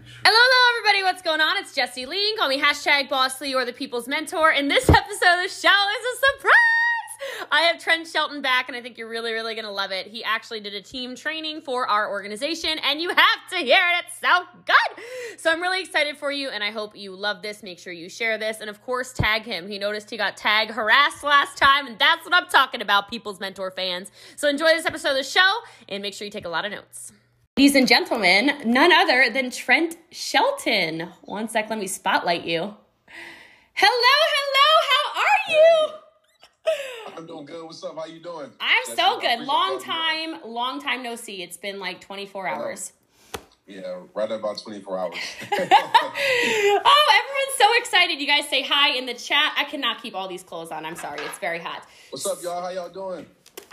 Hello, hello, everybody. What's going on? It's Jesse Lee. Call me hashtag Boss Lee or the People's Mentor. And this episode of the show is a surprise. I have Trent Shelton back, and I think you're really, really going to love it. He actually did a team training for our organization, and you have to hear it. It's so good. So I'm really excited for you, and I hope you love this. Make sure you share this, and of course, tag him. He noticed he got tag harassed last time, and that's what I'm talking about, People's Mentor fans. So enjoy this episode of the show, and make sure you take a lot of notes. Ladies and gentlemen, none other than Trent Shelton. One sec, let me spotlight you. Hello, hello, how are you? I'm doing good. What's up? How you doing? I'm That's so good. Long time, long time no see. It's been like 24 hours. Yeah, right about 24 hours. Oh, everyone's so excited. You guys say hi in the chat. I cannot keep all these clothes on. I'm sorry. It's very hot. What's up, y'all? How y'all doing?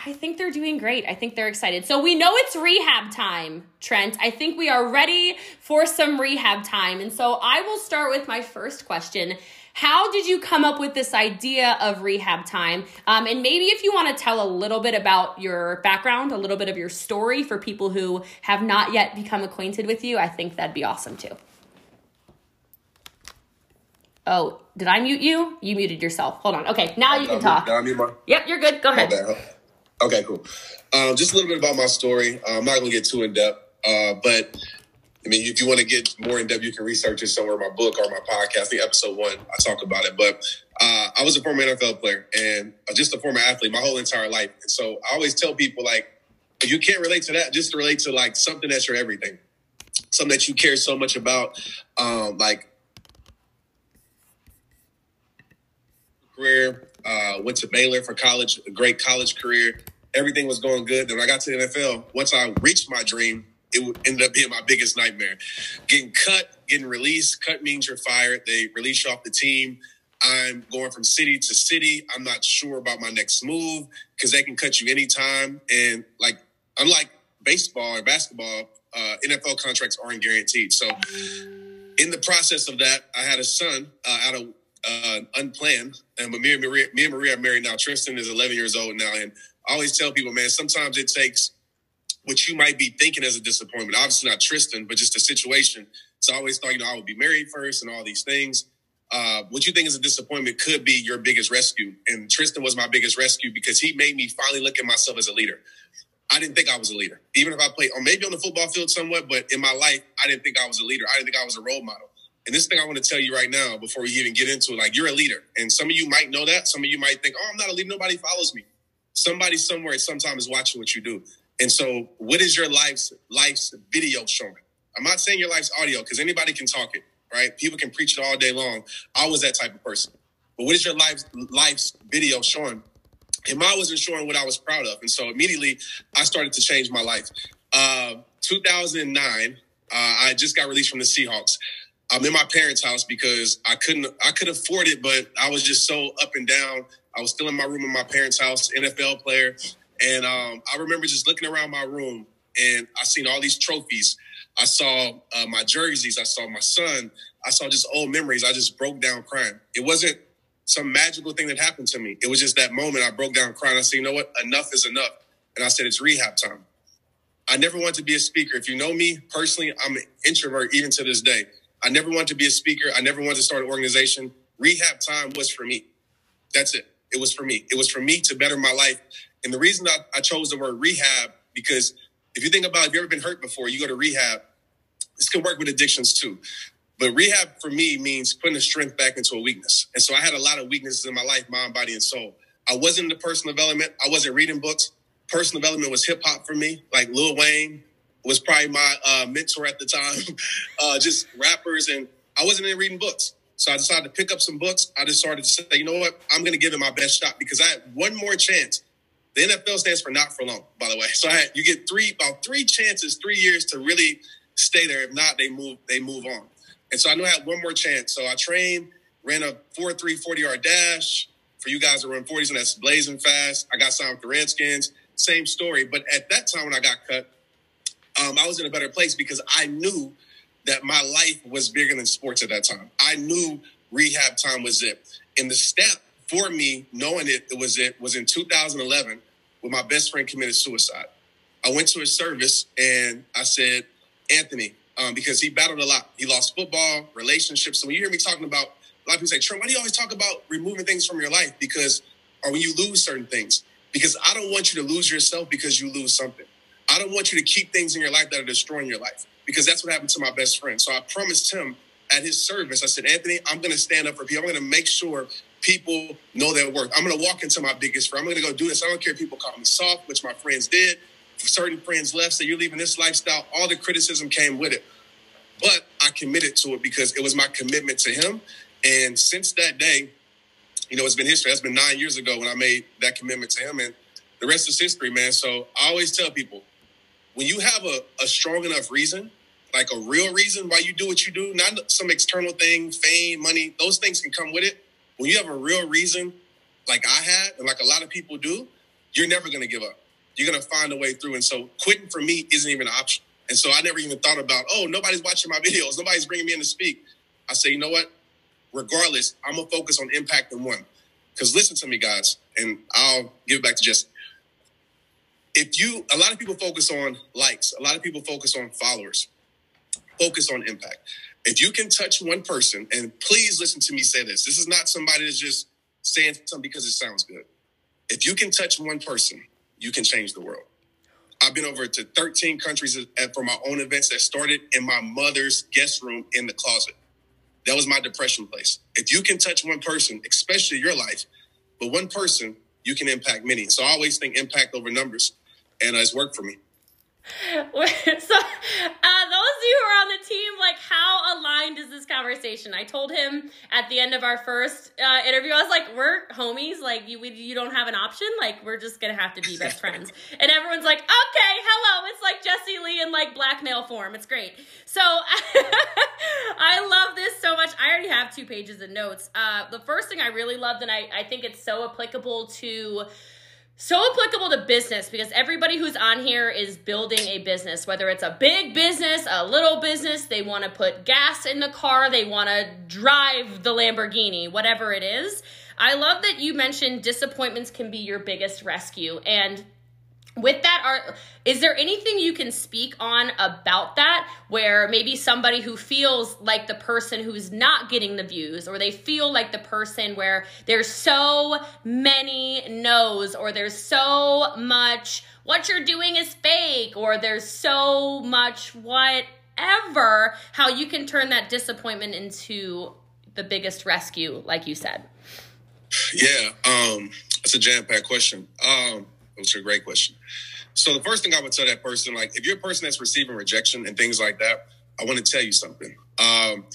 I think they're doing great. I think they're excited. So we know it's rehab time, Trent. I think we are ready for some rehab time. And so I will start with my first question. How did you come up with this idea of rehab time? Um, and maybe if you want to tell a little bit about your background, a little bit of your story for people who have not yet become acquainted with you, I think that'd be awesome too. Oh, did I mute you? You muted yourself. Hold on. Okay, now you can talk. I mean, my, Yep, you're good. Go ahead. Okay, cool. Um, just a little bit about my story. Uh, I'm not going to get too in depth, uh, but I mean, if you want to get more in depth, you can research it somewhere in my book or my podcast. I think episode one, I talk about it. But uh, I was a former NFL player and just a former athlete my whole entire life. And so I always tell people, like, if you can't relate to that, just relate to like something that's your everything, something that you care so much about. Um, like, career. Uh, went to Baylor for college, a great college career. Everything was going good. Then when I got to the NFL, once I reached my dream, it ended up being my biggest nightmare. Getting cut, getting released. Cut means you're fired. They release you off the team. I'm going from city to city. I'm not sure about my next move because they can cut you anytime. And like, unlike baseball or basketball, uh, NFL contracts aren't guaranteed. So, in the process of that, I had a son uh, out of uh, unplanned. And but me and Maria, me and Maria are married now. Tristan is 11 years old now, and I always tell people, man, sometimes it takes what you might be thinking as a disappointment. Obviously not Tristan, but just a situation. So I always thought, you know, I would be married first and all these things. Uh, what you think is a disappointment could be your biggest rescue. And Tristan was my biggest rescue because he made me finally look at myself as a leader. I didn't think I was a leader, even if I played, or maybe on the football field somewhat, but in my life, I didn't think I was a leader. I didn't think I was a role model. And this thing I want to tell you right now, before we even get into it, like you're a leader, and some of you might know that. Some of you might think, "Oh, I'm not a leader. Nobody follows me." Somebody somewhere, sometime is watching what you do. And so, what is your life's life's video showing? I'm not saying your life's audio because anybody can talk it, right? People can preach it all day long. I was that type of person. But what is your life's life's video showing? And mine wasn't showing what I was proud of. And so immediately I started to change my life. Uh, 2009, uh, I just got released from the Seahawks. I'm in my parents' house because I couldn't, I could afford it, but I was just so up and down. I was still in my room in my parents' house, NFL player. And um, I remember just looking around my room and I seen all these trophies. I saw uh, my jerseys. I saw my son. I saw just old memories. I just broke down crying. It wasn't some magical thing that happened to me. It was just that moment I broke down crying. I said, you know what? Enough is enough. And I said, it's rehab time. I never wanted to be a speaker. If you know me personally, I'm an introvert even to this day. I never wanted to be a speaker. I never wanted to start an organization. Rehab time was for me. That's it. It was for me. It was for me to better my life. And the reason I, I chose the word rehab, because if you think about if you've ever been hurt before, you go to rehab, this can work with addictions too. But rehab for me means putting the strength back into a weakness. And so I had a lot of weaknesses in my life, mind, body, and soul. I wasn't into personal development. I wasn't reading books. Personal development was hip hop for me. Like Lil Wayne was probably my uh, mentor at the time. uh, just rappers, and I wasn't into reading books. So I decided to pick up some books. I just started to say, you know what? I'm going to give it my best shot because I had one more chance. The NFL stands for not for long, by the way. So I had, you get three about three chances, three years to really stay there. If not, they move they move on. And so I knew I had one more chance. So I trained, ran a 4 3 40 yard dash. For you guys that run 40s, and that's blazing fast. I got signed with the Redskins. Same story. But at that time when I got cut, um, I was in a better place because I knew that my life was bigger than sports at that time. I knew rehab time was it. And the step for me, knowing it, it was it, was in 2011 when my best friend committed suicide. I went to his service and I said, Anthony, um, because he battled a lot. He lost football, relationships. So when you hear me talking about, a lot of people say, Trent, why do you always talk about removing things from your life? Because, or when you lose certain things, because I don't want you to lose yourself because you lose something. I don't want you to keep things in your life that are destroying your life because that's what happened to my best friend. So I promised him at his service, I said, Anthony, I'm going to stand up for people. I'm going to make sure people know their worth. I'm going to walk into my biggest friend. I'm going to go do this. I don't care if people call me soft, which my friends did. Certain friends left, say, you're leaving this lifestyle. All the criticism came with it. But I committed to it because it was my commitment to him. And since that day, you know, it's been history. That's been nine years ago when I made that commitment to him. And the rest is history, man. So I always tell people when you have a, a strong enough reason, like a real reason why you do what you do, not some external thing, fame, money, those things can come with it. When you have a real reason, like I had, and like a lot of people do, you're never to give up. You're to find a way through. And so quitting for me isn't even an option. And so I never even thought about, oh, nobody's watching my videos. Nobody's bringing me in to speak. I say, you know what? Regardless, I'm to focus on impact and one. Because listen to me, guys, and I'll give it back to Jesse. If you, a lot of people focus on likes, a lot of people focus on followers, focus on impact. If you can touch one person, and please listen to me say this this is not somebody that's just saying something because it sounds good. If you can touch one person, you can change the world. I've been over to 13 countries for my own events that started in my mother's guest room in the closet. That was my depression place. If you can touch one person, especially your life, but one person, you can impact many. So I always think impact over numbers, and it's worked for me. so, uh, those of you who are on the team, like, how aligned is this conversation? I told him at the end of our first uh, interview, I was like, "We're homies. Like, you we, you don't have an option. Like, we're just gonna have to be best friends." and everyone's like, "Okay, hello." It's like Jesse Lee in like blackmail form. It's great. So I love this so much. I already have two pages of notes. Uh, the first thing I really loved, and I I think it's so applicable to so applicable to business because everybody who's on here is building a business, whether it's a big business, a little business, they want to put gas in the car, they want to drive the Lamborghini, whatever it is. I love that you mentioned disappointments can be your biggest rescue. And with that are is there anything you can speak on about that where maybe somebody who feels like the person who's not getting the views or they feel like the person where there's so many no's or there's so much what you're doing is fake or there's so much whatever how you can turn that disappointment into the biggest rescue like you said? Yeah um that's a jam-packed question. Um it's a great question. So the first thing I would tell that person, like if you're a person that's receiving rejection and things like that, I want to tell you something. Um,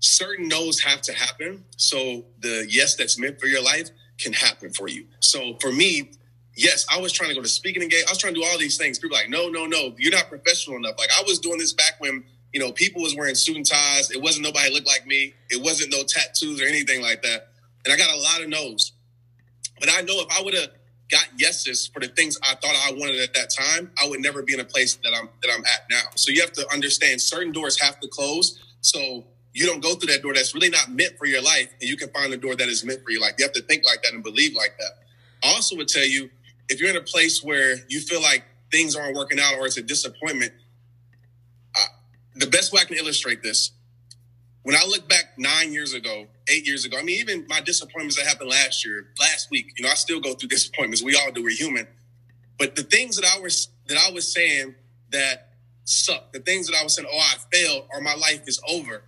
certain no's have to happen. So the yes that's meant for your life can happen for you. So for me, yes, I was trying to go to speaking engagement. I was trying to do all these things. People like, no, no, no, you're not professional enough. Like I was doing this back when, you know, people was wearing suit and ties. It wasn't nobody looked like me. It wasn't no tattoos or anything like that. And I got a lot of no's. But I know if I would have got yeses for the things I thought I wanted at that time, I would never be in a place that I'm that I'm at now. So you have to understand certain doors have to close. So you don't go through that door that's really not meant for your life, and you can find a door that is meant for your life. You have to think like that and believe like that. I also would tell you if you're in a place where you feel like things aren't working out or it's a disappointment, the best way I can illustrate this when I look back nine years ago, eight years ago, I mean, even my disappointments that happened last year, last week, you know, I still go through disappointments. We all do. We're human. But the things that I was that I was saying that suck, the things that I was saying, oh, I failed or my life is over,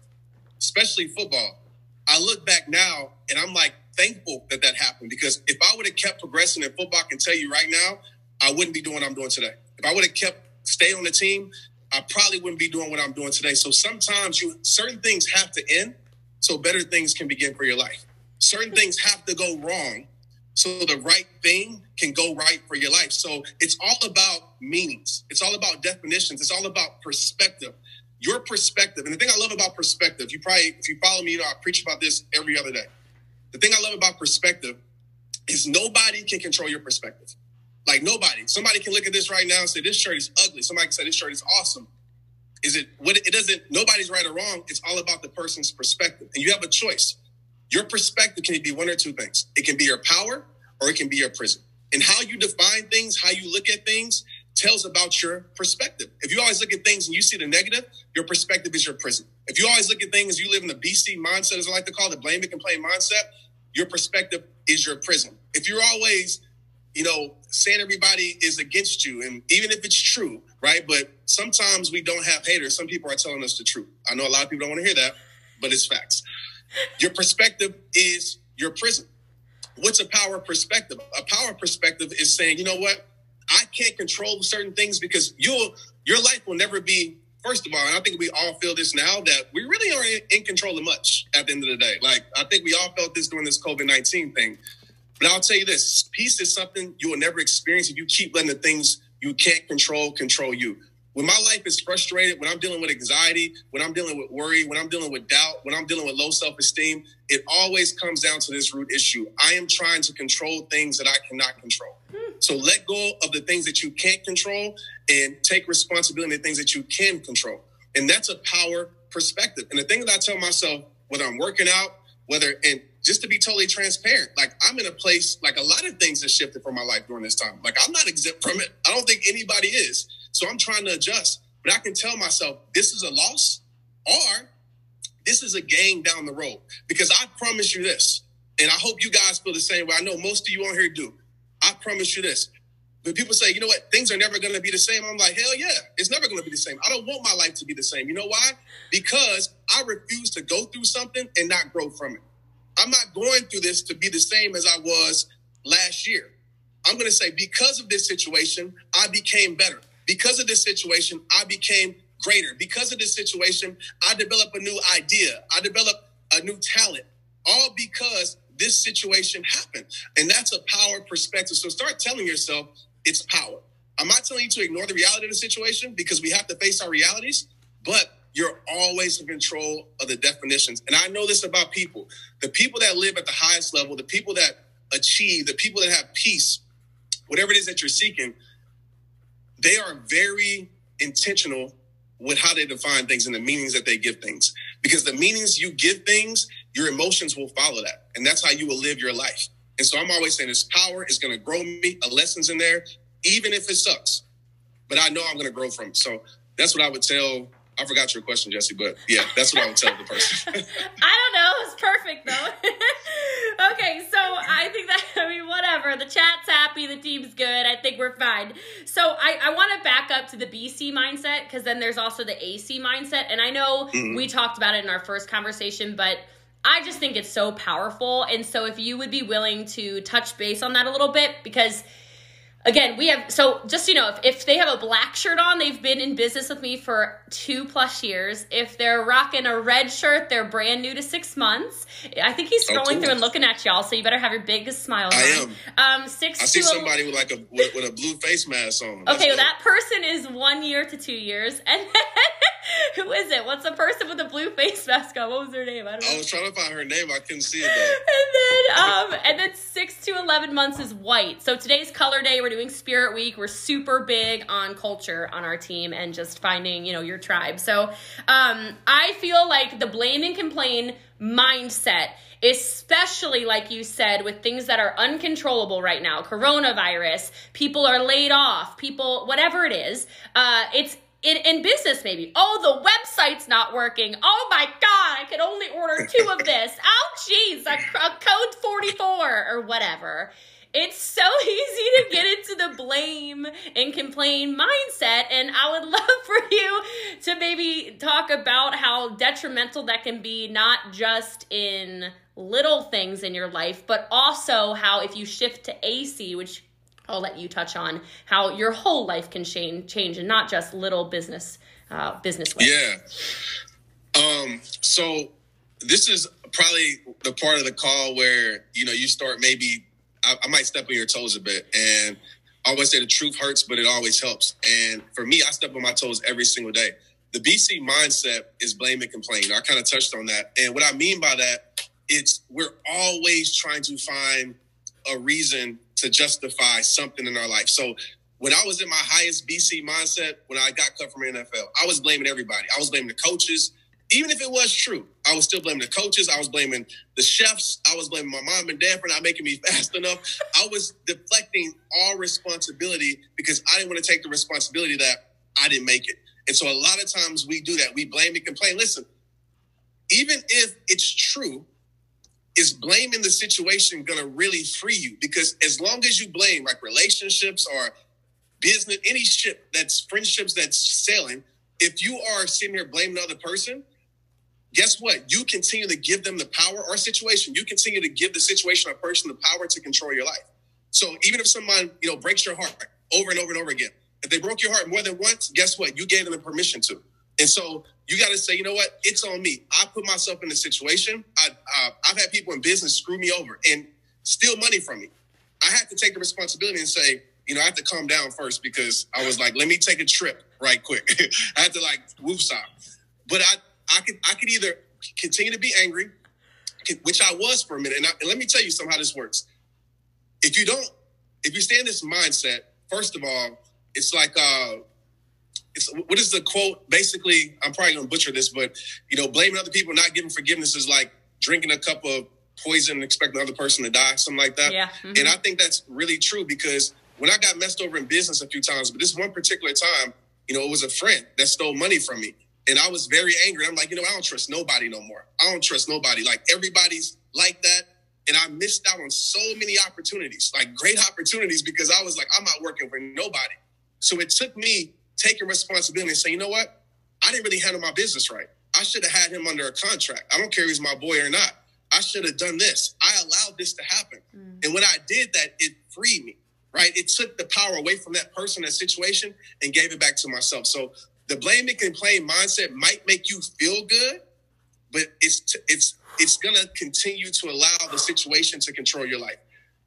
especially football. I look back now and I'm like thankful that that happened because if I would have kept progressing in football, I can tell you right now, I wouldn't be doing what I'm doing today. If I would have kept stay on the team, I probably wouldn't be doing what I'm doing today. So sometimes you certain things have to end so better things can begin for your life. Certain things have to go wrong so the right thing can go right for your life. So it's all about meanings. It's all about definitions. It's all about perspective. Your perspective. And the thing I love about perspective, you probably if you follow me, you know I preach about this every other day. The thing I love about perspective is nobody can control your perspective. Like nobody. Somebody can look at this right now and say this shirt is ugly. Somebody can say this shirt is awesome. Is it what it doesn't nobody's right or wrong. It's all about the person's perspective. And you have a choice. Your perspective can be one or two things. It can be your power or it can be your prison. And how you define things, how you look at things tells about your perspective. If you always look at things and you see the negative, your perspective is your prison. If you always look at things, you live in the BC mindset, as I like to call it, the blame and complain mindset, your perspective is your prison. If you're always, you know, saying everybody is against you, and even if it's true, right? But sometimes we don't have haters. Some people are telling us the truth. I know a lot of people don't want to hear that, but it's facts. Your perspective is your prison. What's a power perspective? A power perspective is saying, you know what? I can't control certain things because you'll your life will never be. First of all, and I think we all feel this now that we really aren't in control of much at the end of the day. Like I think we all felt this during this COVID nineteen thing. But I'll tell you this: peace is something you will never experience if you keep letting the things you can't control control you. When my life is frustrated, when I'm dealing with anxiety, when I'm dealing with worry, when I'm dealing with doubt, when I'm dealing with low self esteem, it always comes down to this root issue. I am trying to control things that I cannot control. So let go of the things that you can't control and take responsibility of the things that you can control. And that's a power perspective. And the thing that I tell myself, whether I'm working out, whether, and just to be totally transparent, like I'm in a place, like a lot of things have shifted for my life during this time. Like I'm not exempt from it. I don't think anybody is. So I'm trying to adjust. But I can tell myself this is a loss or this is a gain down the road. Because I promise you this, and I hope you guys feel the same way. I know most of you on here do. I promise you this. When people say, you know what, things are never going to be the same, I'm like, hell yeah, it's never going to be the same. I don't want my life to be the same. You know why? Because I refuse to go through something and not grow from it. I'm not going through this to be the same as I was last year. I'm going to say, because of this situation, I became better. Because of this situation, I became greater. Because of this situation, I developed a new idea. I developed a new talent, all because this situation happened. And that's a power perspective. So start telling yourself it's power. I'm not telling you to ignore the reality of the situation because we have to face our realities, but you're always in control of the definitions. And I know this about people the people that live at the highest level, the people that achieve, the people that have peace, whatever it is that you're seeking, they are very intentional with how they define things and the meanings that they give things. Because the meanings you give things, your emotions will follow that. And that's how you will live your life. And so I'm always saying this power is going to grow me, a lessons in there, even if it sucks. But I know I'm going to grow from it. So that's what I would tell I forgot your question, Jesse, but yeah, that's what I would tell the person. I don't know. It's perfect though. okay, so I think that I mean whatever. The chat's happy, the team's good. I think we're fine. So I, I want to back up to the BC mindset because then there's also the AC mindset, and I know mm-hmm. we talked about it in our first conversation, but. I just think it's so powerful. And so, if you would be willing to touch base on that a little bit, because again, we have so just you know, if, if they have a black shirt on, they've been in business with me for two plus years. If they're rocking a red shirt, they're brand new to six months. I think he's scrolling oh, cool. through and looking at y'all, so you better have your biggest smile. I am. Um, six. I see somebody a, with like a with, with, a blue face mask on. That's okay, well, that person is one year to two years, and who is it? What's the person with the blue face mask on? What was their name? I don't know. I was trying to find her name. I couldn't see it though. and then, um, and then six to eleven months is white. So today's color day. We're doing Spirit Week. We're super big on culture on our team and just finding, you know, your tribe. So um, I feel like the blame and complain mindset especially like you said with things that are uncontrollable right now coronavirus people are laid off people whatever it is uh, it's in, in business maybe. Oh the website's not working. Oh my god i can only order two of this. Oh jeez a, a code 44 or whatever. It's so easy to get into the blame and complain mindset. And I would love for you to maybe talk about how detrimental that can be, not just in little things in your life, but also how if you shift to AC, which I'll let you touch on, how your whole life can change, change and not just little business, uh, business. Ways. Yeah. Um, so this is probably the part of the call where, you know, you start maybe I, I might step on your toes a bit. And I always say the truth hurts, but it always helps. And for me, I step on my toes every single day. The BC mindset is blame and complain. I kind of touched on that. And what I mean by that, it's we're always trying to find a reason to justify something in our life. So when I was in my highest BC mindset, when I got cut from NFL, I was blaming everybody. I was blaming the coaches, even if it was true. I was still blaming the coaches. I was blaming the chefs. I was blaming my mom and dad for not making me fast enough. I was deflecting all responsibility because I didn't want to take the responsibility that I didn't make it. And so a lot of times we do that. We blame and complain. Listen, even if it's true, is blaming the situation going to really free you? Because as long as you blame, like relationships or business, any ship that's friendships that's sailing, if you are sitting here blaming the other person, guess what? You continue to give them the power or situation. You continue to give the situation or person the power to control your life. So even if someone, you know, breaks your heart over and over and over again, if they broke your heart more than once, guess what? You gave them the permission to. And so you got to say, you know what? It's on me. I put myself in a situation. I, uh, I've had people in business screw me over and steal money from me. I had to take the responsibility and say, you know, I have to calm down first because I was like, let me take a trip right quick. I had to like woosah. But I, I could, I could either continue to be angry, which I was for a minute. And, I, and let me tell you somehow this works. If you don't, if you stay in this mindset, first of all, it's like, uh, it's, what is the quote? Basically, I'm probably going to butcher this, but you know, blaming other people, not giving forgiveness is like drinking a cup of poison and expecting the other person to die, something like that. Yeah. Mm-hmm. And I think that's really true because when I got messed over in business a few times, but this one particular time, you know, it was a friend that stole money from me. And I was very angry. I'm like, you know, I don't trust nobody no more. I don't trust nobody. Like everybody's like that. And I missed out on so many opportunities, like great opportunities, because I was like, I'm not working for nobody. So it took me taking responsibility and saying, you know what? I didn't really handle my business right. I should have had him under a contract. I don't care if he's my boy or not. I should have done this. I allowed this to happen. Mm. And when I did that, it freed me right? It took the power away from that person, that situation, and gave it back to myself. So the blame and complain mindset might make you feel good, but it's t- it's it's gonna continue to allow the situation to control your life.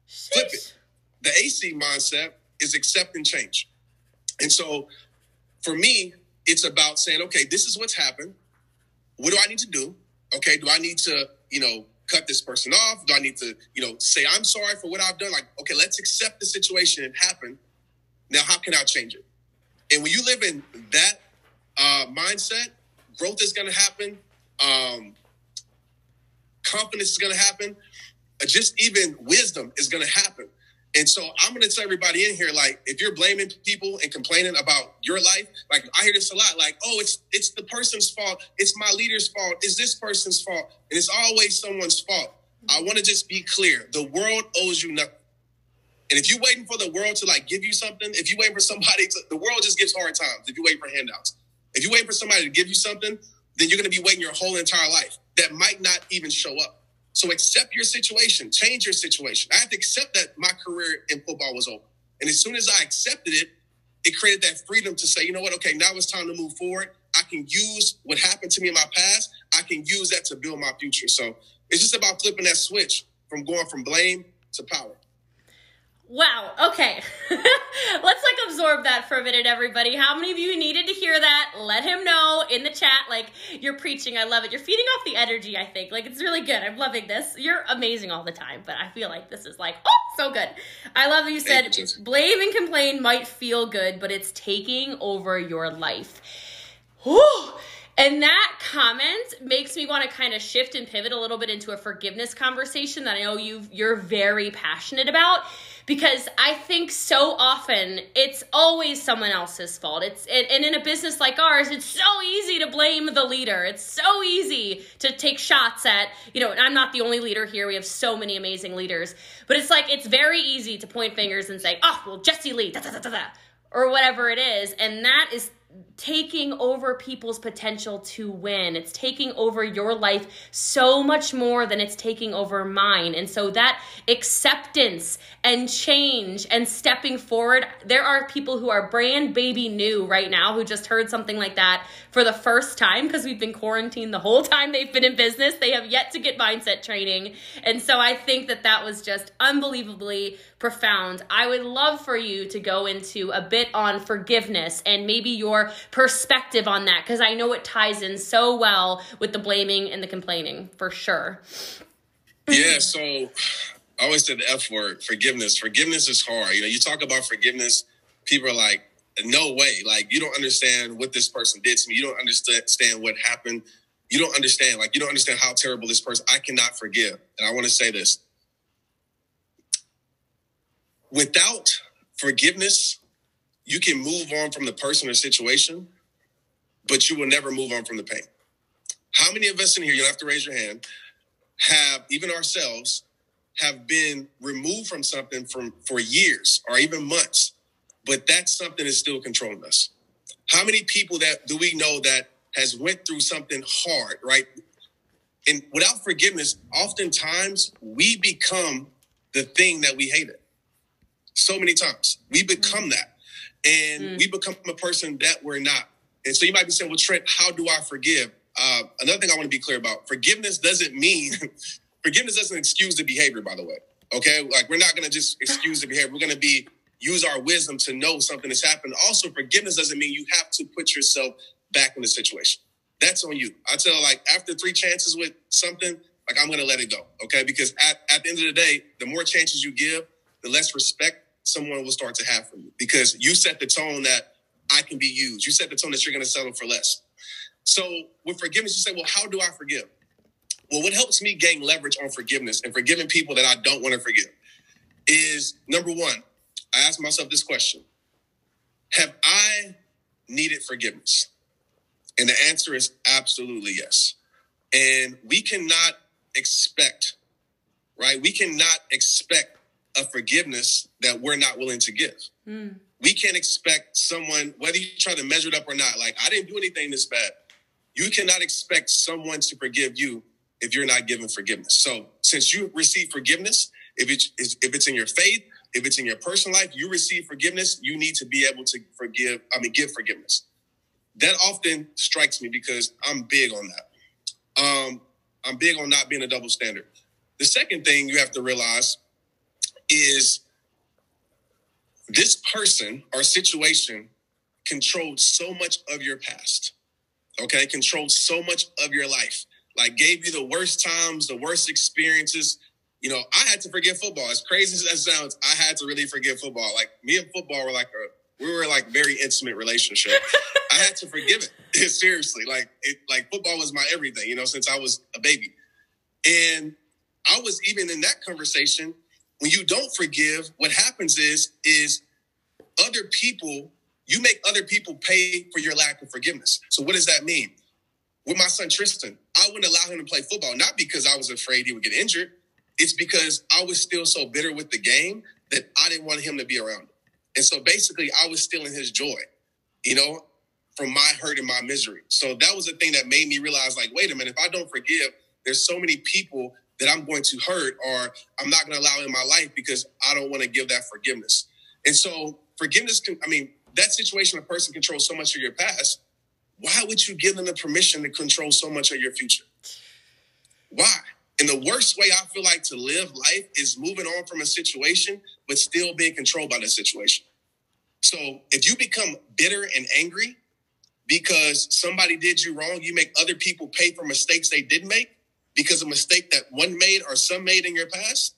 Flip it. The AC mindset is accept and change. And so for me, it's about saying, okay, this is what's happened. What do I need to do? Okay, do I need to, you know, cut this person off? Do I need to, you know, say I'm sorry for what I've done? Like, okay, let's accept the situation and happen. Now, how can I change it? And when you live in that uh, mindset, growth is going to happen. Um, confidence is going to happen. Uh, just even wisdom is going to happen. And so I'm going to tell everybody in here, like, if you're blaming people and complaining about your life, like I hear this a lot, like, oh, it's it's the person's fault, it's my leader's fault, it's this person's fault, and it's always someone's fault. I mm-hmm. want to just be clear: the world owes you nothing. And if you're waiting for the world to like give you something, if you wait for somebody to, the world just gives hard times. If you wait for handouts, if you wait for somebody to give you something, then you're going to be waiting your whole entire life. That might not even show up. So accept your situation, change your situation. I had to accept that my career in football was over. And as soon as I accepted it, it created that freedom to say, you know what, okay, now it's time to move forward. I can use what happened to me in my past. I can use that to build my future. So it's just about flipping that switch from going from blame to power. Wow. Okay. Let's like absorb that for a minute, everybody. How many of you needed to hear that? Let him know in the chat. Like, you're preaching. I love it. You're feeding off the energy, I think. Like, it's really good. I'm loving this. You're amazing all the time, but I feel like this is like, oh, so good. I love that you said blame and complain might feel good, but it's taking over your life. Whew. And that comment makes me want to kind of shift and pivot a little bit into a forgiveness conversation that I know you you're very passionate about because I think so often it's always someone else's fault. It's and in a business like ours, it's so easy to blame the leader. It's so easy to take shots at, you know, and I'm not the only leader here. We have so many amazing leaders. But it's like it's very easy to point fingers and say, "Oh, well, Jesse Lee, da da,", da or whatever it is. And that is taking over people's potential to win. It's taking over your life so much more than it's taking over mine. And so that acceptance and change and stepping forward, there are people who are brand baby new right now who just heard something like that for the first time because we've been quarantined the whole time they've been in business. They have yet to get mindset training. And so I think that that was just unbelievably profound. I would love for you to go into a bit on forgiveness and maybe your perspective on that because I know it ties in so well with the blaming and the complaining for sure. Yeah, so I always said the F word, forgiveness. Forgiveness is hard. You know, you talk about forgiveness, people are like, no way. Like, you don't understand what this person did to me. You don't understand what happened. you don't understand. Like, you don't understand how terrible this person. I cannot forgive. And I want to say this without forgiveness, you can move on from the person or situation, but you will never move on from the pain. How many of us in here, you don't have to raise your hand, have, even ourselves, have been removed from something from for years or even months, but that something is still controlling us? How many people that do we know that has went through something hard, right? And without forgiveness, oftentimes we become the thing that we hated. So many times we become that, and mm. we become a person that we're not. And so you might be saying, "Well, Trent, how do I forgive?" Uh, another thing I want to be clear about: forgiveness doesn't mean forgiveness doesn't excuse the behavior. By the way, okay, like we're not going to just excuse the behavior. We're going to be use our wisdom to know something has happened. Also, forgiveness doesn't mean you have to put yourself back in the situation. That's on you. I tell like after three chances with something, like I'm gonna let it go. Okay. Because at, at the end of the day, the more chances you give, the less respect someone will start to have for you. Because you set the tone that I can be used. You set the tone that you're gonna settle for less. So with forgiveness, you say, well, how do I forgive? Well, what helps me gain leverage on forgiveness and forgiving people that I don't want to forgive is number one, I ask myself this question Have I needed forgiveness? And the answer is absolutely yes. And we cannot expect, right? We cannot expect a forgiveness that we're not willing to give. Mm. We can't expect someone, whether you try to measure it up or not, like, I didn't do anything this bad. You cannot expect someone to forgive you if you're not given forgiveness. So, since you receive forgiveness, if it's if it's in your faith, if it's in your personal life, you receive forgiveness, you need to be able to forgive, I mean, give forgiveness. That often strikes me because I'm big on that. Um, I'm big on not being a double standard. The second thing you have to realize is this person or situation controlled so much of your past. Okay, controlled so much of your life. Like gave you the worst times, the worst experiences, you know, I had to forgive football. As crazy as that sounds, I had to really forgive football. Like me and football were like a we were like very intimate relationship. I had to forgive it. Seriously, like it, like football was my everything. You know, since I was a baby, and I was even in that conversation. When you don't forgive, what happens is is other people you make other people pay for your lack of forgiveness. So what does that mean? With my son Tristan, I wouldn't allow him to play football, not because I was afraid he would get injured, it's because I was still so bitter with the game that I didn't want him to be around. And so basically, I was stealing his joy, you know, from my hurt and my misery. So that was the thing that made me realize, like, wait a minute, if I don't forgive, there's so many people that I'm going to hurt or I'm not going to allow in my life because I don't want to give that forgiveness. And so forgiveness can, I mean, that situation, a person controls so much of your past. Why would you give them the permission to control so much of your future? Why? And the worst way I feel like to live life is moving on from a situation, but still being controlled by the situation. So if you become bitter and angry because somebody did you wrong, you make other people pay for mistakes they didn't make because a mistake that one made or some made in your past,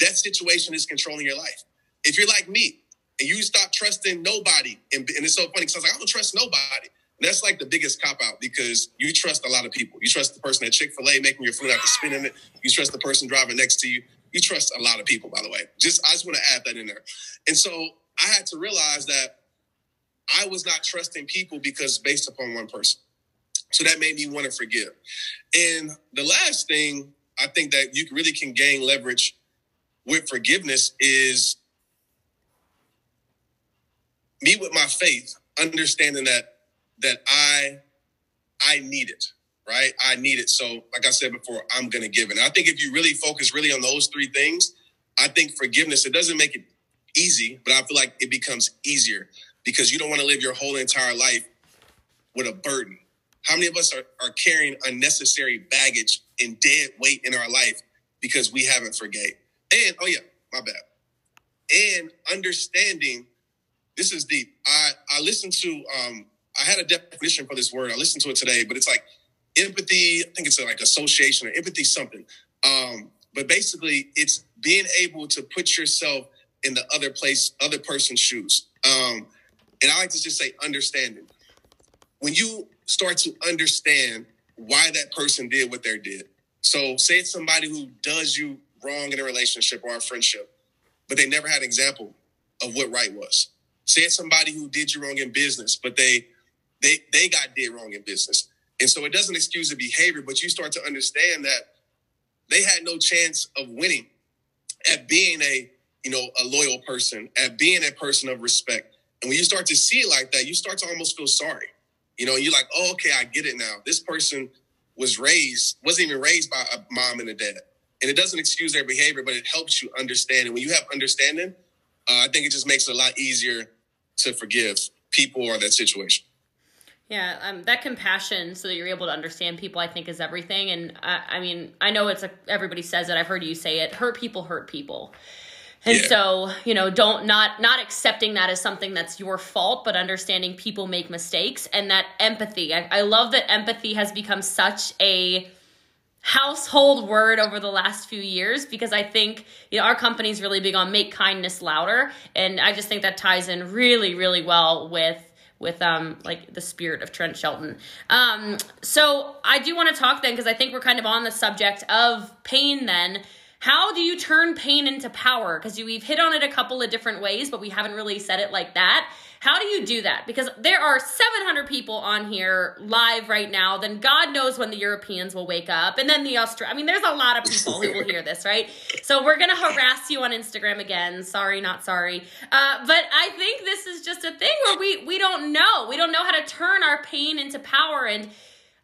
that situation is controlling your life. If you're like me and you stop trusting nobody, and, and it's so funny because I was like, I don't trust nobody that's like the biggest cop out because you trust a lot of people. You trust the person at Chick fil A making your food after spinning it. You trust the person driving next to you. You trust a lot of people, by the way. Just I just want to add that in there. And so I had to realize that I was not trusting people because based upon one person. So that made me want to forgive. And the last thing I think that you really can gain leverage with forgiveness is me with my faith, understanding that that I I need it, right? I need it. So, like I said before, I'm gonna give it. And I think if you really focus really on those three things, I think forgiveness, it doesn't make it easy, but I feel like it becomes easier because you don't want to live your whole entire life with a burden. How many of us are, are carrying unnecessary baggage and dead weight in our life because we haven't forgave? And oh yeah, my bad. And understanding this is deep. I I listened to um I had a definition for this word. I listened to it today, but it's like empathy. I think it's like association or empathy something. Um, but basically, it's being able to put yourself in the other place, other person's shoes. Um, and I like to just say understanding. When you start to understand why that person did what they did. So, say it's somebody who does you wrong in a relationship or a friendship, but they never had an example of what right was. Say it's somebody who did you wrong in business, but they they they got did wrong in business. And so it doesn't excuse the behavior, but you start to understand that they had no chance of winning at being a you know a loyal person, at being a person of respect. And when you start to see it like that, you start to almost feel sorry. You know, you're like, oh, okay, I get it now. This person was raised, wasn't even raised by a mom and a dad. And it doesn't excuse their behavior, but it helps you understand. And when you have understanding, uh, I think it just makes it a lot easier to forgive people or that situation. Yeah, um, that compassion, so that you're able to understand people, I think is everything. And I, I mean, I know it's a, everybody says it. I've heard you say it. Hurt people hurt people. And yeah. so, you know, don't not not accepting that as something that's your fault, but understanding people make mistakes and that empathy. I, I love that empathy has become such a household word over the last few years because I think you know our company's really big on make kindness louder and I just think that ties in really really well with with um like the spirit of Trent Shelton. Um so I do want to talk then because I think we're kind of on the subject of pain then how do you turn pain into power? Because we've hit on it a couple of different ways, but we haven't really said it like that. How do you do that? Because there are 700 people on here live right now. Then God knows when the Europeans will wake up, and then the Australia. I mean, there's a lot of people who will hear this, right? So we're gonna harass you on Instagram again. Sorry, not sorry. Uh, but I think this is just a thing where we we don't know. We don't know how to turn our pain into power and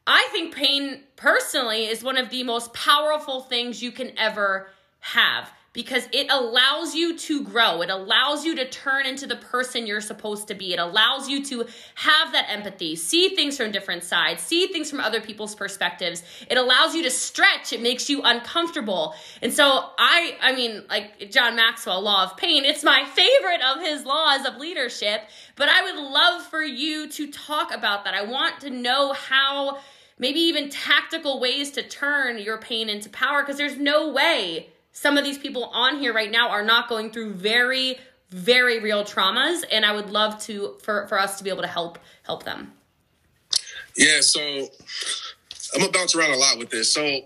I think pain personally is one of the most powerful things you can ever have because it allows you to grow. It allows you to turn into the person you're supposed to be. It allows you to have that empathy, see things from different sides, see things from other people's perspectives. It allows you to stretch. It makes you uncomfortable. And so I I mean, like John Maxwell, law of pain, it's my favorite of his laws of leadership, but I would love for you to talk about that. I want to know how maybe even tactical ways to turn your pain into power because there's no way some of these people on here right now are not going through very very real traumas and i would love to for for us to be able to help help them. Yeah so i'm gonna bounce around a lot with this. So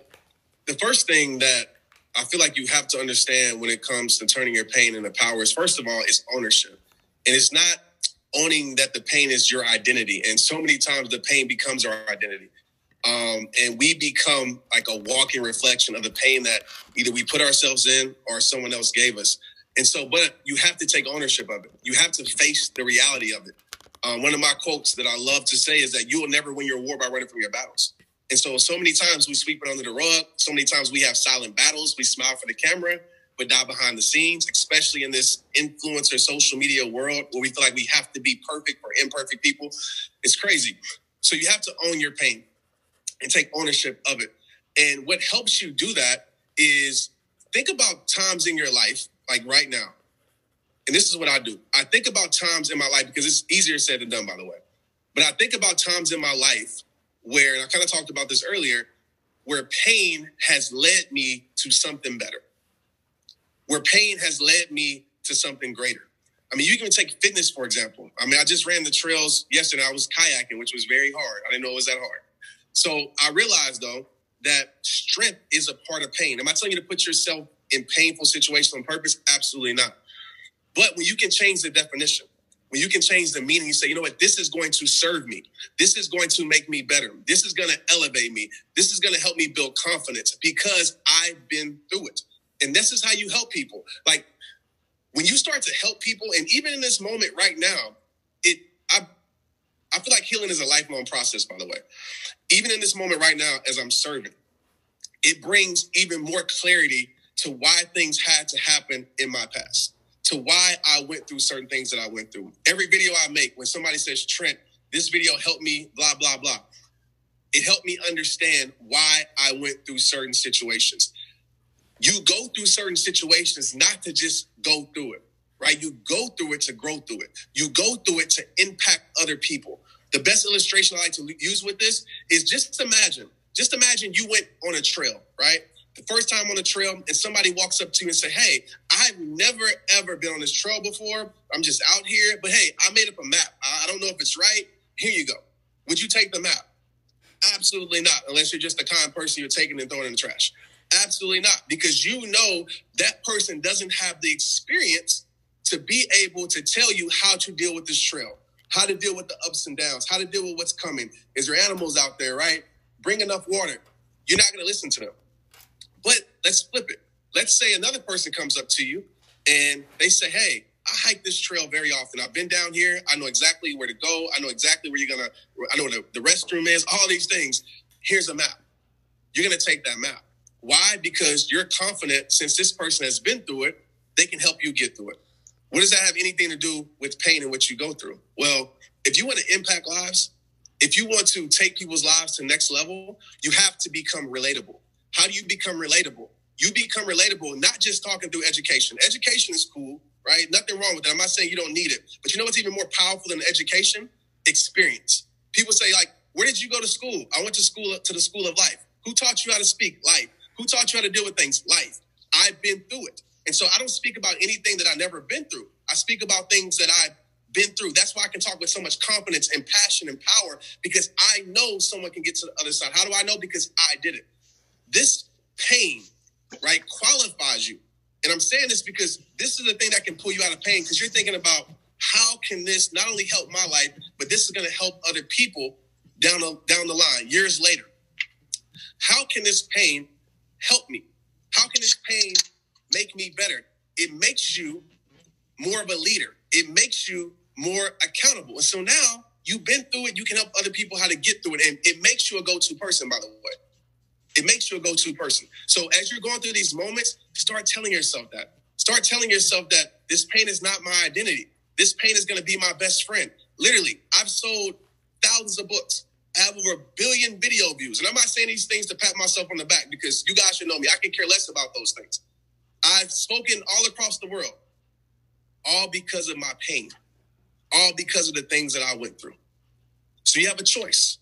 the first thing that i feel like you have to understand when it comes to turning your pain into power is first of all is ownership. And it's not owning that the pain is your identity. And so many times the pain becomes our identity um, and we become like a walking reflection of the pain that either we put ourselves in or someone else gave us. And so, but you have to take ownership of it. You have to face the reality of it. Um, one of my quotes that I love to say is that you will never win your war by running from your battles. And so, so many times we sweep it under the rug. So many times we have silent battles. We smile for the camera, but die behind the scenes, especially in this influencer social media world where we feel like we have to be perfect for imperfect people. It's crazy. So you have to own your pain and take ownership of it. And what helps you do that is think about times in your life, like right now. And this is what I do. I think about times in my life because it's easier said than done, by the way. But I think about times in my life where, and I kind of talked about this earlier, where pain has led me to something better, where pain has led me to something greater. I mean, you can take fitness, for example. I mean, I just ran the trails yesterday. I was kayaking, which was very hard. I didn't know it was that hard. So I realized though that strength is a part of pain. Am I telling you to put yourself in painful situations on purpose? Absolutely not. But when you can change the definition, when you can change the meaning, you say, you know what, this is going to serve me. This is going to make me better. This is going to elevate me. This is going to help me build confidence because I've been through it. And this is how you help people. Like when you start to help people, and even in this moment right now, it I feel like healing is a lifelong process, by the way even in this moment right now, as I'm serving, it brings even more clarity to why things had to happen in my past, to why I went through certain things that I went through. Every video I make, when somebody says, Trent, this video helped me, blah, blah, blah, it helped me understand why I went through certain situations. You go through certain situations not to just go through it, right? You go through it to grow through it. You go through it to impact other people. The best illustration I like to use with this is just imagine, just imagine you went on a trail, right? The first time on a trail, and somebody walks up to you and say, "Hey, I've never ever been on this trail before. I'm just out here, but hey, I made up a map. I don't know if it's right. Here you go. Would you take the map?" Absolutely not, unless you're just a kind person you're taking and throwing in the trash. Absolutely not, because you know that person doesn't have the experience to be able to tell you how to deal with this trail, how to deal with the ups and downs, how to deal with what's coming. Is there animals out there, right? Bring enough water. You're not going to listen to them. But let's flip it. Let's say another person comes up to you and they say, Hey, I hike this trail very often. I've been down here. I know exactly where to go. I know exactly where you're going to, I know where the, restroom is, all these things. Here's a map. You're going to take that map. Why? Because you're confident since this person has been through it, they can help you get through it. What does that have anything to do with pain and what you go through? Well, if you want to impact lives, if you want to take people's lives to next level, you have to become relatable. How do you become relatable? You become relatable not just talking through education. Education is cool, right? Nothing wrong with that. I'm not saying you don't need it. But you know what's even more powerful than education? Experience. People say, like, where did you go to school? I went to school to the school of life. Who taught you how to speak? Life. Who taught you how to deal with things? Life. I've been through it. And so I don't speak about anything that I've never been through. I speak about things that I've been through. That's why I can talk with so much confidence and passion and power because I know someone can get to the other side. How do I know? Because I did it. This pain, right, qualifies you. And I'm saying this because this is the thing that can pull you out of pain because you're thinking about how can this not only help my life, but this is going to help other people down the, down the line years later. How can this pain help me? How can this pain make me better? It makes you more of a leader. It makes you more accountable. And so now you've been through it, you can help other people how to get through it. And it makes you a go to person, by the way. It makes you a go to person. So as you're going through these moments, start telling yourself that. Start telling yourself that this pain is not my identity. This pain is going to be my best friend. Literally, I've sold thousands of books. I have over a billion video views. And I'm not saying these things to pat myself on the back because you guys should know me. I can care less about those things. I've spoken all across the world, all because of my pain, all because of the things that I went through. So you have a choice.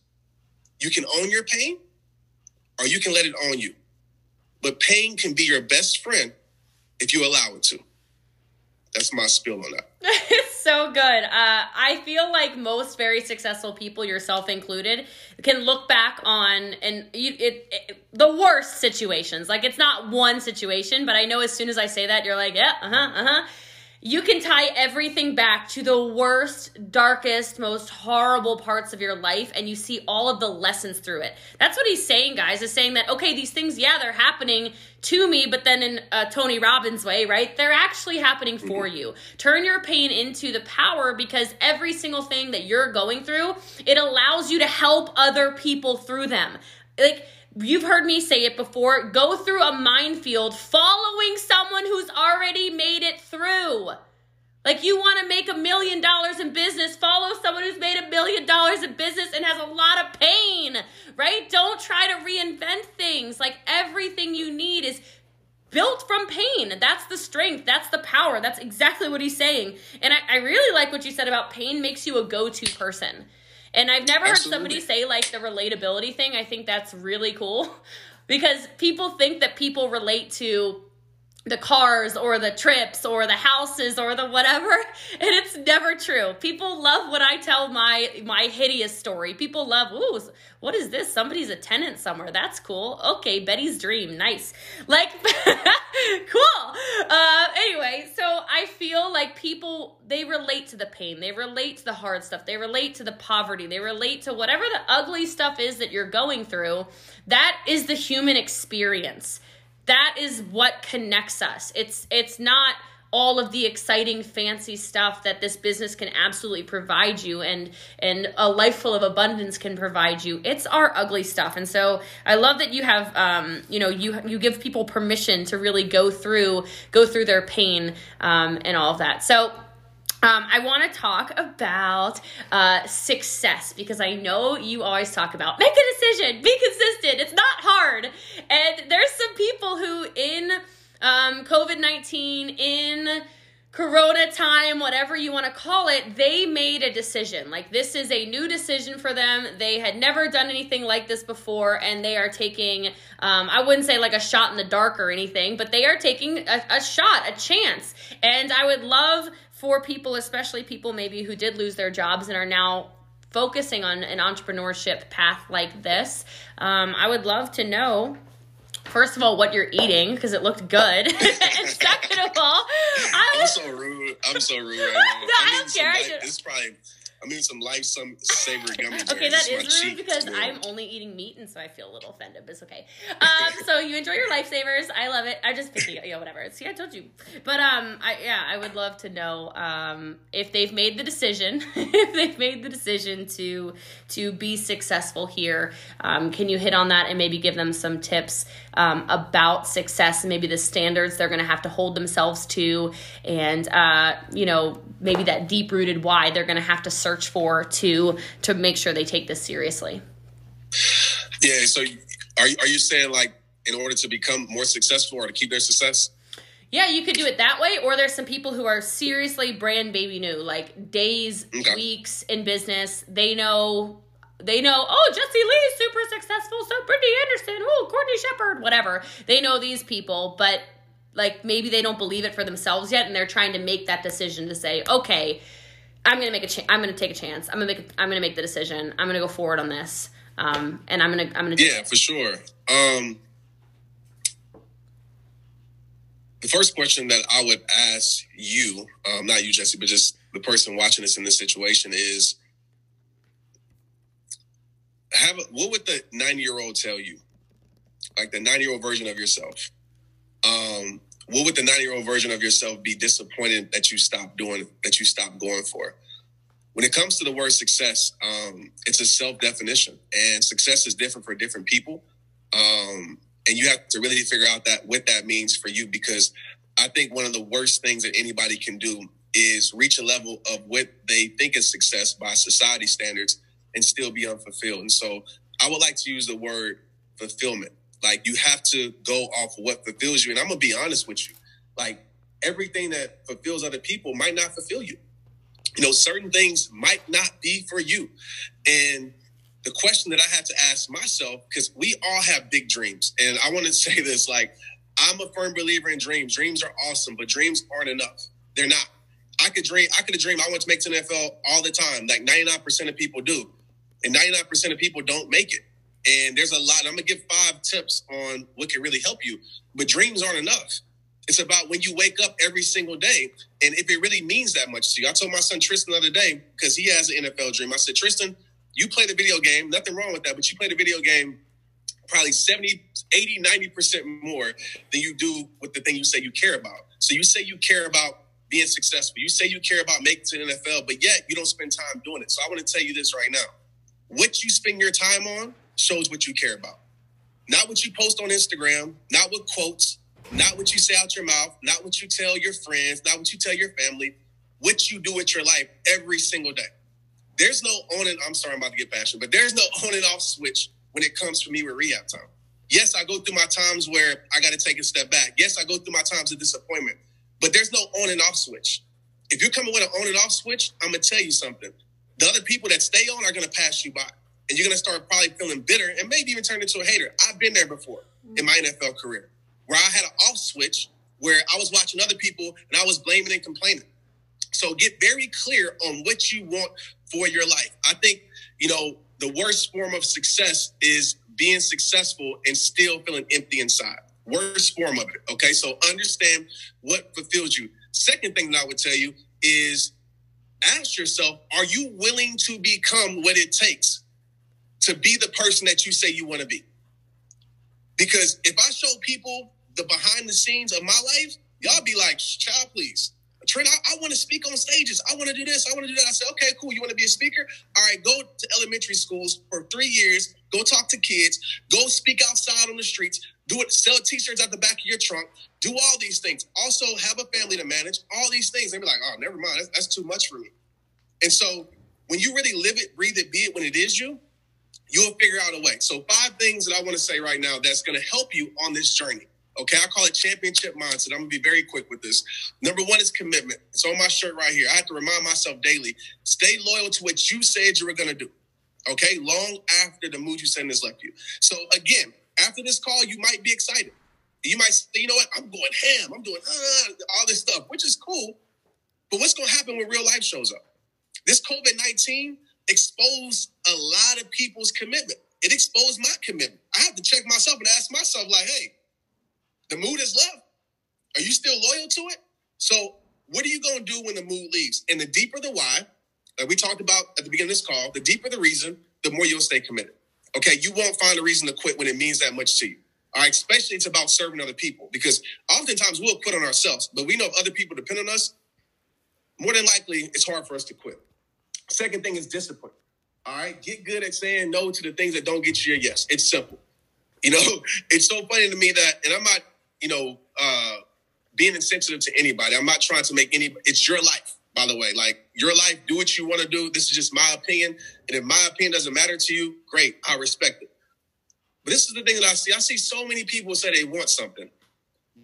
You can own your pain or you can let it own you. But pain can be your best friend if you allow it to. That's my spill on that. so good. Uh, I feel like most very successful people, yourself included, can look back on and you, it, it, the worst situations. Like it's not one situation, but I know as soon as I say that, you're like, yeah, uh huh, uh huh you can tie everything back to the worst, darkest, most horrible parts of your life, and you see all of the lessons through it. That's what he's saying, guys, is saying that, okay, these things, yeah, they're happening to me, but then in uh, Tony Robbins' way, right? They're actually happening for mm-hmm. you. Turn your pain into the power because every single thing that you're going through, it allows you to help other people through them. Like, you've heard me say it before go through a minefield following someone who's already made it through. Like you want to make a million dollars in business, follow someone who's made a million dollars in business and has a lot of pain, right? Don't try to reinvent things. Like everything you need is built from pain. That's the strength. That's the power. That's exactly what he's saying. And I, I really like what you said about pain makes you a go to person. And I've never Absolutely. heard somebody say like the relatability thing. I think that's really cool because people think that people relate to the cars or the trips or the houses or the whatever and it's never true. People love when i tell my my hideous story. People love ooh what is this? Somebody's a tenant somewhere. That's cool. Okay betty's dream. Nice. Like cool. Uh anyway so i feel like people they relate to the pain. They relate to the hard stuff. They relate to the poverty. They relate to whatever the ugly stuff is that you're going through. That is the human experience that is what connects us. It's it's not all of the exciting fancy stuff that this business can absolutely provide you and and a life full of abundance can provide you. It's our ugly stuff. And so i love that you have um, you know you you give people permission to really go through go through their pain um, and all of that. So um, I want to talk about uh, success because I know you always talk about make a decision, be consistent. It's not hard. And there's some people who, in um, COVID 19, in Corona time, whatever you want to call it, they made a decision. Like, this is a new decision for them. They had never done anything like this before, and they are taking, um, I wouldn't say like a shot in the dark or anything, but they are taking a, a shot, a chance. And I would love for people, especially people maybe who did lose their jobs and are now focusing on an entrepreneurship path like this, um, I would love to know first of all what you're eating because it looked good. And second of all? I am so rude. I'm so rude right now. No, i, don't care. This is probably I mean, some life, some savory gummy bears. okay, that is rude because I'm only eating meat, and so I feel a little offended, but it's okay. Um, so you enjoy your lifesavers. I love it. I just picky, you know, whatever. See, I told you. But um, I yeah, I would love to know um if they've made the decision, if they've made the decision to to be successful here. Um, can you hit on that and maybe give them some tips um, about success and maybe the standards they're going to have to hold themselves to, and uh, you know, maybe that deep rooted why they're going to have to search search for to to make sure they take this seriously? Yeah. So are are you saying like in order to become more successful or to keep their success? Yeah, you could do it that way, or there's some people who are seriously brand baby new, like days, okay. weeks in business. They know they know, oh, Jesse Lee's super successful, so Brittany Anderson, oh, Courtney Shepard, whatever. They know these people, but like maybe they don't believe it for themselves yet, and they're trying to make that decision to say, okay, I'm gonna make a chance. I'm gonna take a chance. I'm gonna make. A- I'm gonna make the decision. I'm gonna go forward on this. Um, and I'm gonna. I'm gonna. yeah, it. for sure. Um, the first question that I would ask you, um, not you, Jesse, but just the person watching this in this situation is, have a, what would the nine year old tell you, like the nine year old version of yourself? Um, what would the nine year old version of yourself be disappointed that you stopped doing, that you stopped going for? When it comes to the word success, um, it's a self definition, and success is different for different people. Um, and you have to really figure out that what that means for you, because I think one of the worst things that anybody can do is reach a level of what they think is success by society standards and still be unfulfilled. And so I would like to use the word fulfillment. Like you have to go off of what fulfills you. And I'm gonna be honest with you. Like everything that fulfills other people might not fulfill you. You know, certain things might not be for you. And the question that I have to ask myself, because we all have big dreams. And I want to say this like, I'm a firm believer in dreams. Dreams are awesome, but dreams aren't enough. They're not. I could dream, I could dream I want to make to the NFL all the time. Like 99% of people do. And 99% of people don't make it. And there's a lot. I'm gonna give five tips on what can really help you. But dreams aren't enough. It's about when you wake up every single day, and if it really means that much to you. I told my son Tristan the other day because he has an NFL dream. I said, Tristan, you play the video game. Nothing wrong with that, but you play the video game probably 70, 80, 90% more than you do with the thing you say you care about. So you say you care about being successful. You say you care about making to the NFL, but yet you don't spend time doing it. So I want to tell you this right now. What you spend your time on shows what you care about. Not what you post on Instagram, not what quotes, not what you say out your mouth, not what you tell your friends, not what you tell your family, what you do with your life every single day. There's no on and I'm sorry, I'm about to get passionate, but there's no on and off switch when it comes for me with rehab time. Yes, I go through my times where I got to take a step back. Yes, I go through my times of disappointment, but there's no on and off switch. If you're coming with an on and off switch, I'm gonna tell you something. The other people that stay on are gonna pass you by and you're to start probably feeling bitter and maybe even turn into a hater. I've been there before in my mm-hmm. NFL career where I had an off switch where I was watching other people and I was blaming and complaining. So get very clear on what you want for your life. I think, you know, the worst form of success is being successful and still feeling empty inside. Worst form of it. Okay. So understand what fulfills you. Second thing that I would tell you is ask yourself, are you willing to become what it takes to be the person that you say you want to be. Because if I show people the behind the scenes of my life, y'all be like, child, please. Trent, I, I want to speak on stages. I want to do this. I want to do that. I said, okay, cool. You want to be a speaker? All right, go to elementary schools for three years. Go talk to kids. Go speak outside on the streets. Do it. Sell t-shirts at the back of your trunk. Do all these things. Also, have a family to manage. All these things. They be like, oh, never mind. That's, that's too much for me. And so, when you really live it, breathe it, be it when it is you, you'll figure out a way. So, five things that I want to say right now that's going to help you on this journey. Okay, I call it championship mindset. I'm gonna be very quick with this. Number one is commitment. It's on my shirt right here. I have to remind myself daily: stay loyal to what you said you were gonna do. Okay, long after the mood you sent has left you. So again, after this call, you might be excited. You might say, you know what? I'm going ham. I'm doing uh, all this stuff, which is cool. But what's gonna happen when real life shows up? This COVID 19 exposed a lot of people's commitment. It exposed my commitment. I have to check myself and ask myself, like, hey, the mood is left. Are you still loyal to it? So, what are you going to do when the mood leaves? And the deeper the why, like we talked about at the beginning of this call, the deeper the reason, the more you'll stay committed. Okay, you won't find a reason to quit when it means that much to you. All right, especially it's about serving other people because oftentimes we'll quit on ourselves, but we know if other people depend on us, more than likely it's hard for us to quit. Second thing is discipline. All right, get good at saying no to the things that don't get you a yes. It's simple. You know, it's so funny to me that, and I'm not, you know, uh, being insensitive to anybody. I'm not trying to make any. It's your life, by the way. Like your life, do what you want to do. This is just my opinion, and if my opinion doesn't matter to you, great, I respect it. But this is the thing that I see. I see so many people say they want something,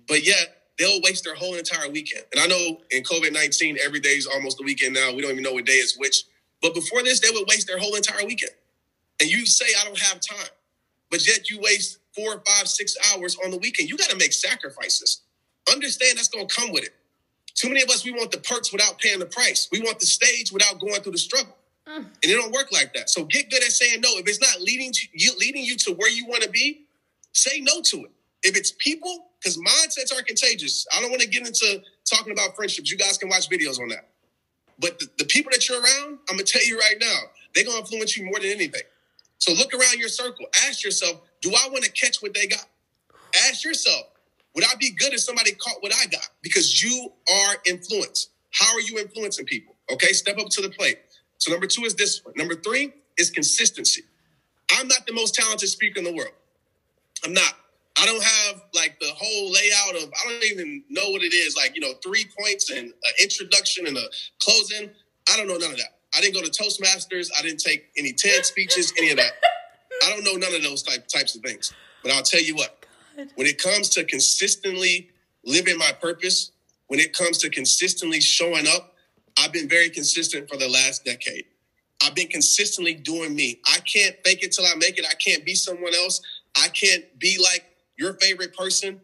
but yet they'll waste their whole entire weekend. And I know in COVID 19, every day is almost the weekend now. We don't even know what day is which. But before this, they would waste their whole entire weekend. And you say, I don't have time. But yet you waste four, five, six hours on the weekend. You got to make sacrifices. Understand that's going to come with it. Too many of us, we want the perks without paying the price. We want the stage without going through the struggle. Mm. And it don't work like that. So get good at saying no. If it's not leading to you, leading you to where you want to be, say no to it. If it's people, because mindsets are contagious. I don't want to get into talking about friendships. You guys can watch videos on that. But the, the people that you're around, I'm gonna tell you right now, they're gonna influence you more than anything. So look around your circle. Ask yourself, do I want to catch what they got? Ask yourself, would I be good if somebody caught what I got? Because you are influenced. How are you influencing people? Okay, step up to the plate. So number two is discipline. Number three is consistency. I'm not the most talented speaker in the world. I'm not. I don't have like the whole layout of, I don't even know what it is, like, you know, three points and an introduction and a closing. I don't know none of that. I didn't go to Toastmasters. I didn't take any TED speeches, any of that. I don't know none of those type, types of things. But I'll tell you what, when it comes to consistently living my purpose, when it comes to consistently showing up, I've been very consistent for the last decade. I've been consistently doing me. I can't fake it till I make it. I can't be someone else. I can't be like your favorite person,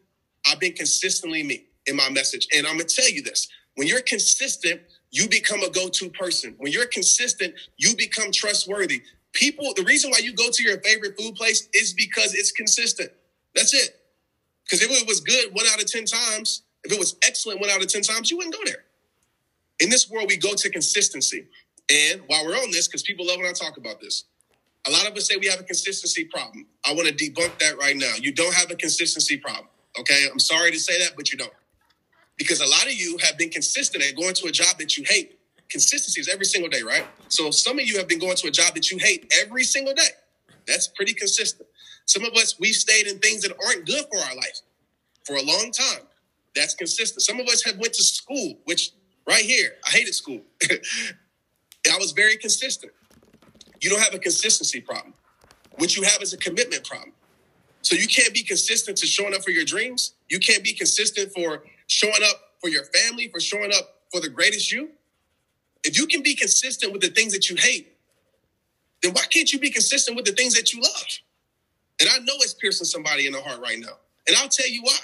I've been consistently me in my message. And I'm going to tell you this when you're consistent, you become a go to person. When you're consistent, you become trustworthy. People, the reason why you go to your favorite food place is because it's consistent. That's it. Because if it was good one out of 10 times, if it was excellent one out of 10 times, you wouldn't go there. In this world, we go to consistency. And while we're on this, because people love when I talk about this, a lot of us say we have a consistency problem. I want to debunk that right now. You don't have a consistency problem. Okay. I'm sorry to say that, but you don't. Because a lot of you have been consistent at going to a job that you hate. Consistency is every single day, right? So some of you have been going to a job that you hate every single day. That's pretty consistent. Some of us, we've stayed in things that aren't good for our life for a long time. That's consistent. Some of us have went to school, which right here, I hated school. I was very consistent. You don't have a consistency problem. What you have is a commitment problem. So you can't be consistent to showing up for your dreams. You can't be consistent for showing up for your family, for showing up for the greatest you. If you can be consistent with the things that you hate, then why can't you be consistent with the things that you love? And I know it's piercing somebody in the heart right now. And I'll tell you why.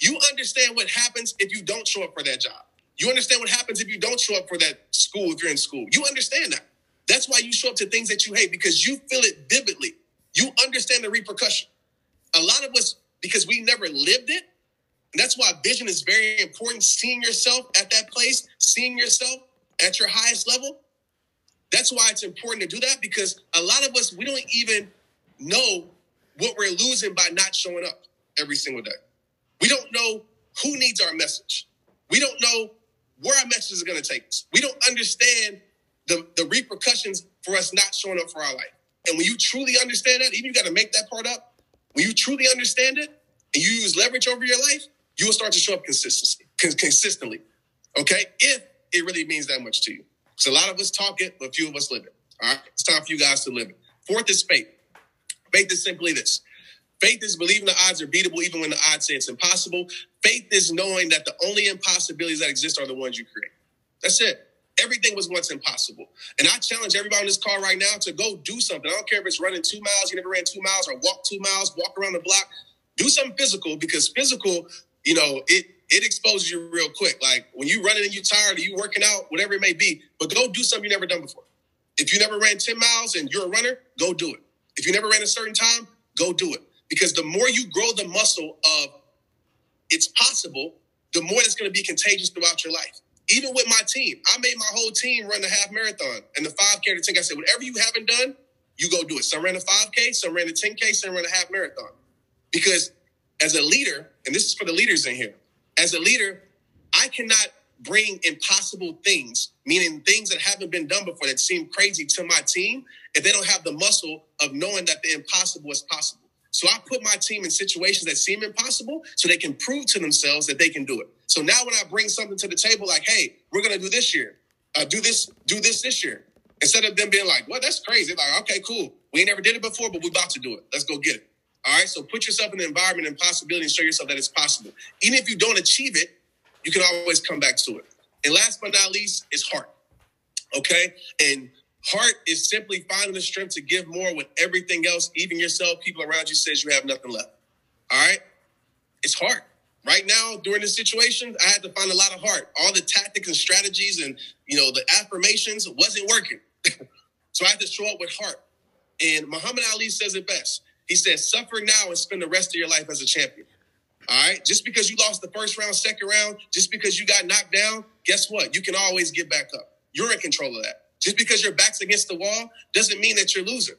You understand what happens if you don't show up for that job. You understand what happens if you don't show up for that school if you're in school. You understand that. That's why you show up to things that you hate because you feel it vividly. You understand the repercussion. A lot of us, because we never lived it, and that's why vision is very important. Seeing yourself at that place, seeing yourself at your highest level. That's why it's important to do that because a lot of us, we don't even know what we're losing by not showing up every single day. We don't know who needs our message. We don't know where our message is going to take us. We don't understand the, the repercussions for us not showing up for our life. And when you truly understand that, even you got to make that part up. When you truly understand it and you use leverage over your life, you will start to show up consistency, consistently. Okay, if it really means that much to you. Because a lot of us talk it, but few of us live it. All right, it's time for you guys to live it. Fourth is faith. Faith is simply this. Faith is believing the odds are beatable even when the odds say it's impossible. Faith is knowing that the only impossibilities that exist are the ones you create. That's it. Everything was once impossible. And I challenge everybody in this car right now to go do something. I don't care if it's running two miles, you never ran two miles, or walk two miles, walk around the block. Do something physical because physical, you know, it it exposes you real quick. Like when you running and you tired, or you working out, whatever it may be, but go do something you never done before. If you never ran 10 miles and you're a runner, go do it. If you never ran a certain time, go do it. Because the more you grow the muscle of it's possible, the more it's going to be contagious throughout your life. Even with my team, I made my whole team run the half marathon and the 5K to 10K. I said, whatever you haven't done, you go do it. Some ran a 5K, some ran a 10K, some ran a half marathon. Because as a leader, and this is for the leaders in here, as a leader, I cannot bring impossible things, meaning things that haven't been done before that seem crazy to my team, if they don't have the muscle of knowing that the impossible is possible. So I put my team in situations that seem impossible so they can prove to themselves that they can do it. So now when I bring something to the table like, hey, we're gonna do this year, uh, do this, do this this year, instead of them being like, well, that's crazy. Like, okay, cool. We ain't never did it before, but we're about to do it. Let's go get it. All right. So put yourself in the environment and possibility and show yourself that it's possible. Even if you don't achieve it, you can always come back to it. And last but not least is heart. Okay. And heart is simply finding the strength to give more when everything else, even yourself, people around you says you have nothing left. All right. It's hard. Right now, during this situation, I had to find a lot of heart. All the tactics and strategies and you know the affirmations wasn't working. so I had to show up with heart. And Muhammad Ali says it best. He says, suffer now and spend the rest of your life as a champion. All right. Just because you lost the first round, second round, just because you got knocked down, guess what? You can always get back up. You're in control of that. Just because your back's against the wall doesn't mean that you're a loser.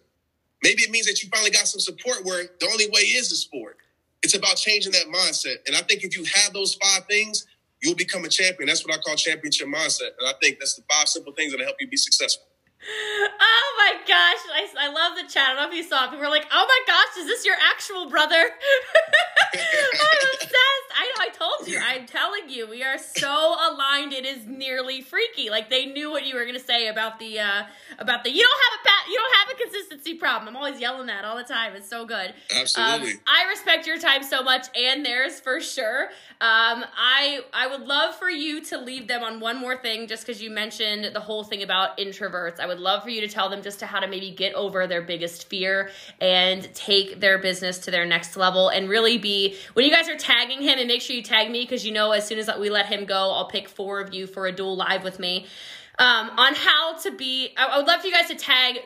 Maybe it means that you finally got some support where the only way is the sport. It's about changing that mindset. And I think if you have those five things, you'll become a champion. That's what I call championship mindset. And I think that's the five simple things that'll help you be successful. Oh my gosh, I, I love the chat. I don't know if you saw it. People were like, oh my gosh, is this your actual brother? I'm obsessed. I, I told you, I'm telling you, we are so aligned. It is nearly freaky. Like they knew what you were gonna say about the uh about the you don't have a pat you don't have a consistency problem. I'm always yelling that all the time. It's so good. Absolutely. Um, I respect your time so much and theirs for sure. Um, I I would love for you to leave them on one more thing, just because you mentioned the whole thing about introverts. I would love for you to tell them just to how to maybe get over their biggest fear and take their business to their next level and really be when you guys are tagging him and make sure you tag me because you know as soon as we let him go, I'll pick four of you for a dual live with me um, on how to be. I, I, would love for you guys to tag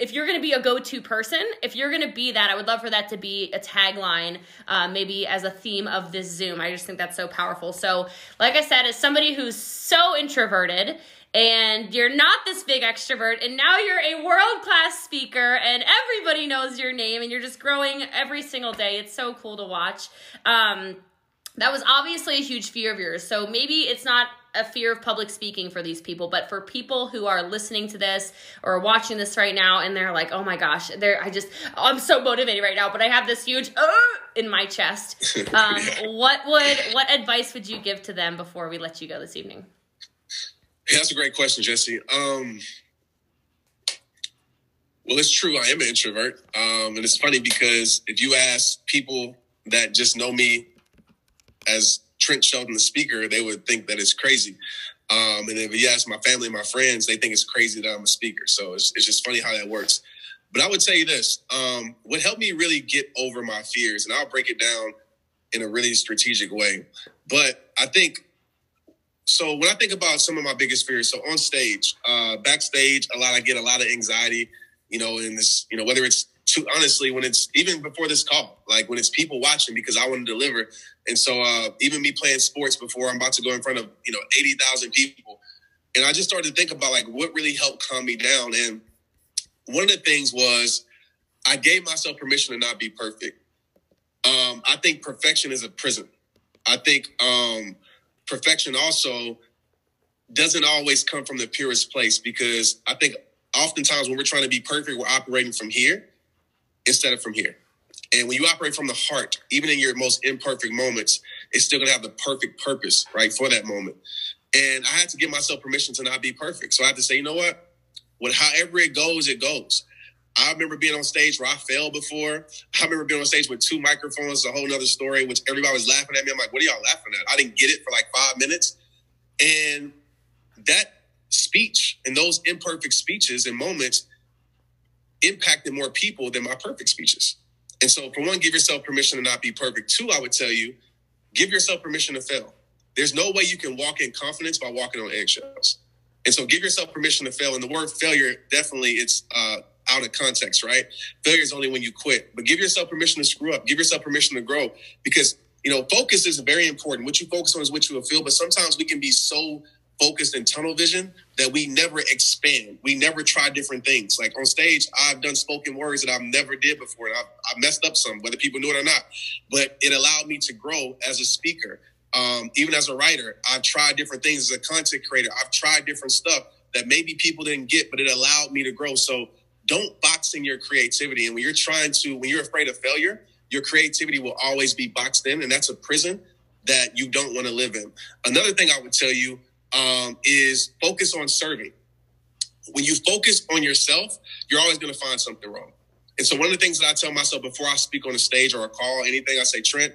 if you're going to be a go-to person. If you're going to be that, I would love for that to be a tagline, uh, maybe as a theme of this Zoom. I just think that's so powerful. So, like I said, as somebody who's so introverted and you're not this big extrovert and now you're a world-class speaker and everybody knows your name and you're just growing every single day it's so cool to watch um, that was obviously a huge fear of yours so maybe it's not a fear of public speaking for these people, but for people who are listening to this or watching this right now and they're like, "Oh my gosh, they're I just I'm so motivated right now, but I have this huge uh, in my chest." Um. What would what advice would you give to them before we let you go this evening? That's a great question, Jesse. Um, well, it's true. I am an introvert, um, and it's funny because if you ask people that just know me as Trent Shelton, the speaker, they would think that it's crazy. Um, and if you ask my family, my friends, they think it's crazy that I'm a speaker. So it's, it's just funny how that works. But I would tell you this: um, what helped me really get over my fears, and I'll break it down in a really strategic way. But I think so. When I think about some of my biggest fears, so on stage, uh, backstage, a lot I get a lot of anxiety. You know, in this, you know, whether it's to honestly when it's even before this call, like when it's people watching because I want to deliver. And so uh, even me playing sports before I'm about to go in front of you know eighty thousand people, and I just started to think about like what really helped calm me down. And one of the things was I gave myself permission to not be perfect. Um, I think perfection is a prison. I think um, perfection also doesn't always come from the purest place because I think oftentimes when we're trying to be perfect, we're operating from here instead of from here. And when you operate from the heart, even in your most imperfect moments, it's still gonna have the perfect purpose, right, for that moment. And I had to give myself permission to not be perfect. So I had to say, you know what? What however it goes, it goes. I remember being on stage where I failed before. I remember being on stage with two microphones, a whole nother story, which everybody was laughing at me. I'm like, what are y'all laughing at? I didn't get it for like five minutes. And that speech and those imperfect speeches and moments impacted more people than my perfect speeches. And so, for one, give yourself permission to not be perfect. Two, I would tell you, give yourself permission to fail. There's no way you can walk in confidence by walking on eggshells. And so give yourself permission to fail. And the word failure, definitely, it's uh, out of context, right? Failure is only when you quit. But give yourself permission to screw up. Give yourself permission to grow because, you know, focus is very important. What you focus on is what you will feel. But sometimes we can be so focused in tunnel vision that we never expand. We never try different things. Like on stage, I've done spoken words that I've never did before. And I've, I've messed up some, whether people knew it or not. But it allowed me to grow as a speaker. Um, even as a writer, I've tried different things as a content creator. I've tried different stuff that maybe people didn't get, but it allowed me to grow. So don't box in your creativity. And when you're trying to, when you're afraid of failure, your creativity will always be boxed in, and that's a prison that you don't want to live in. Another thing I would tell you um, is focus on serving. When you focus on yourself, you're always going to find something wrong. And so, one of the things that I tell myself before I speak on a stage or a call, anything, I say, Trent,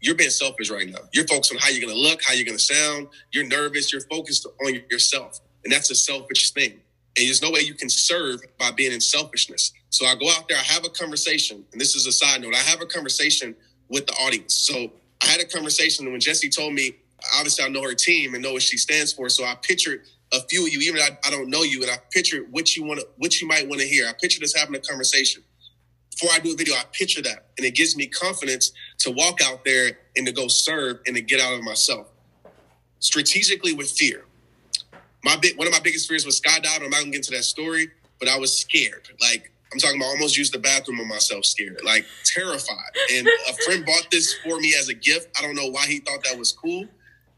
you're being selfish right now. You're focused on how you're going to look, how you're going to sound. You're nervous. You're focused on yourself. And that's a selfish thing. And there's no way you can serve by being in selfishness. So I go out there, I have a conversation, and this is a side note. I have a conversation with the audience. So I had a conversation and when Jesse told me, obviously I know her team and know what she stands for. So I pictured a few of you, even I, I don't know you, and I pictured what you want to, what you might want to hear. I pictured us having a conversation. Before I do a video, I picture that, and it gives me confidence to walk out there and to go serve and to get out of myself. Strategically with fear my big one of my biggest fears was skydiving. I'm not gonna get into that story, but I was scared. Like I'm talking about almost used the bathroom on myself, scared, like terrified. And a friend bought this for me as a gift. I don't know why he thought that was cool,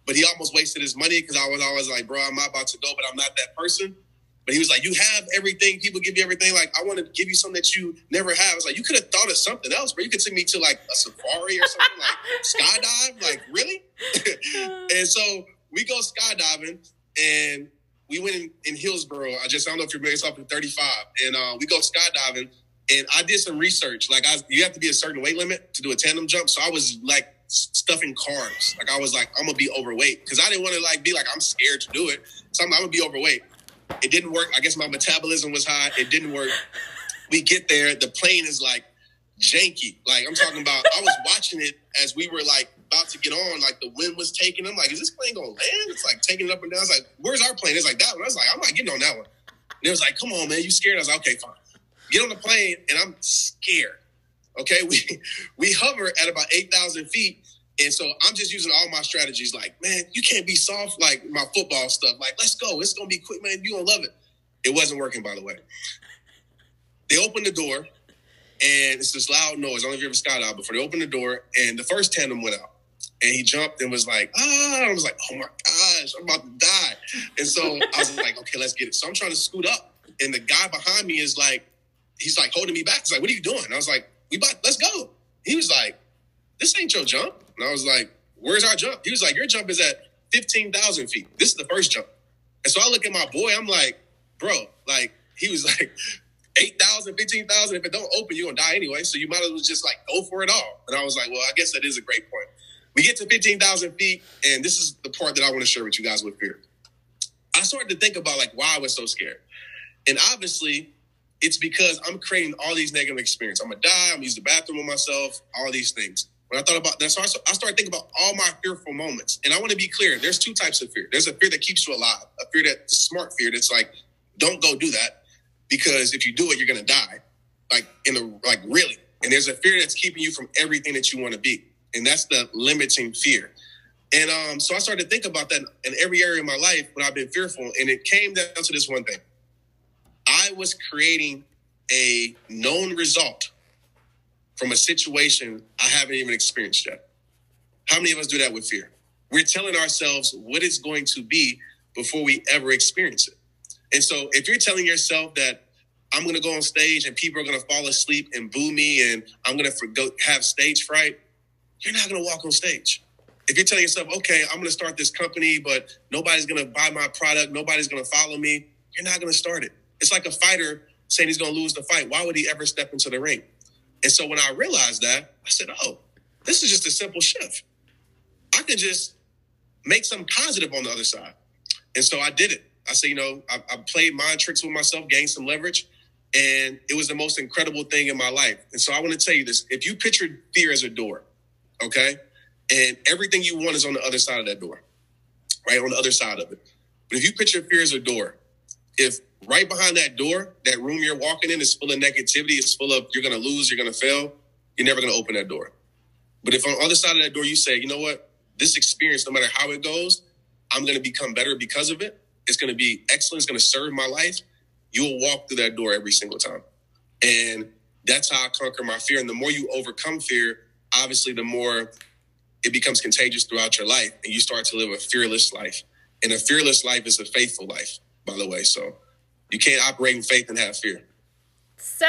but he almost wasted his money because I was always like, bro, I'm not about to go, but I'm not that person. But he was like, you have everything. People give you everything. Like, I want to give you something that you never have. I was like, you could have thought of something else, but you could take me to like a safari or something, like skydive. Like, really? and so we go skydiving, and we went in, in Hillsboro. I just I don't know if you're based off of 35, and uh, we go skydiving. And I did some research. Like I, you have to be a certain weight limit to do a tandem jump. So I was like stuffing carbs. Like I was like, I'm gonna be overweight because I didn't want to like be like I'm scared to do it. So I'm, I'm gonna be overweight. It didn't work. I guess my metabolism was high. It didn't work. We get there. The plane is like janky. Like I'm talking about. I was watching it as we were like about to get on, like the wind was taking them. Like, is this plane gonna land? It's like taking it up and down. Like, where's our plane? It's like that one. I was like, I'm not getting on that one. And it was like, come on, man, you scared? I was like, okay, fine. Get on the plane, and I'm scared. Okay, we we hover at about eight thousand feet, and so I'm just using all my strategies. Like, man, you can't be soft like my football stuff. Like, let's go. It's gonna be quick, man. You gonna love it. It wasn't working, by the way. They opened the door, and it's this loud noise. I don't know if you ever before. They opened the door, and the first tandem went out and he jumped and was like, ah, I was like, oh my gosh, I'm about to die. And so I was like, okay, let's get it. So I'm trying to scoot up, and the guy behind me is like, he's like holding me back. He's like, what are you doing? And I was like, we about, let's go. He was like, this ain't your jump. And I was like, where's our jump? He was like, your jump is at 15,000 feet. This is the first jump. And so I look at my boy, I'm like, bro, like, he was like, 8,000, 15,000. If it don't open, you're going to die anyway. So you might as well just like go for it all. And I was like, well, I guess that is a great point. We get to 15,000 feet, and this is the part that I want to share with you guys with fear. I started to think about like why I was so scared. And obviously, it's because I'm creating all these negative experiences. I'm gonna die, I'm gonna use the bathroom on myself, all these things. When I thought about that, so I started thinking about all my fearful moments. And I want to be clear: there's two types of fear. There's a fear that keeps you alive, a fear that's smart fear that's like, don't go do that because if you do it, you're gonna die. Like in the like really. And there's a fear that's keeping you from everything that you want to be and that's the limiting fear. And um, so I started to think about that in every area of my life when I've been fearful, and it came down to this one thing: I was creating a known result from a situation I haven't even experienced yet. How many of us do that with fear? We're telling ourselves what it's going to be before we ever experience it. And so if you're telling yourself that I'm going to go on stage and people are going to fall asleep and boo me and I'm going to have stage fright, you're not going to walk on stage. If you're telling yourself, okay, I'm going to start this company, but nobody's going to buy my product, nobody's going to follow me, you're not going to start it. It's like a fighter saying he's going to lose the fight. Why would he ever step into the ring? And so when I realized that, I said, oh, this is just a simple shift. I can just make something positive on the other side. And so I did it. I said, you know, I, I played mind tricks with myself, gained some leverage, and it was the most incredible thing in my life. And so I want to tell you this if you picture fear as a door, Okay. And everything you want is on the other side of that door, right? On the other side of it. But if you picture fear as a door, if right behind that door, that room you're walking in is full of negativity, it's full of you're to lose, you're to fail, you're never to open that door. But if on the other side of that door you say, you know what, this experience, no matter how it goes, I'm to become better because of it. It's going to be excellent. It's going to serve my life. You'll walk through that door every single time. And that's how I conquer my fear. And the more you overcome fear, obviously, the more it becomes contagious throughout your life and you start to live a fearless life. And a fearless life is a faithful life, by the way. So you can't operate in faith and have fear. So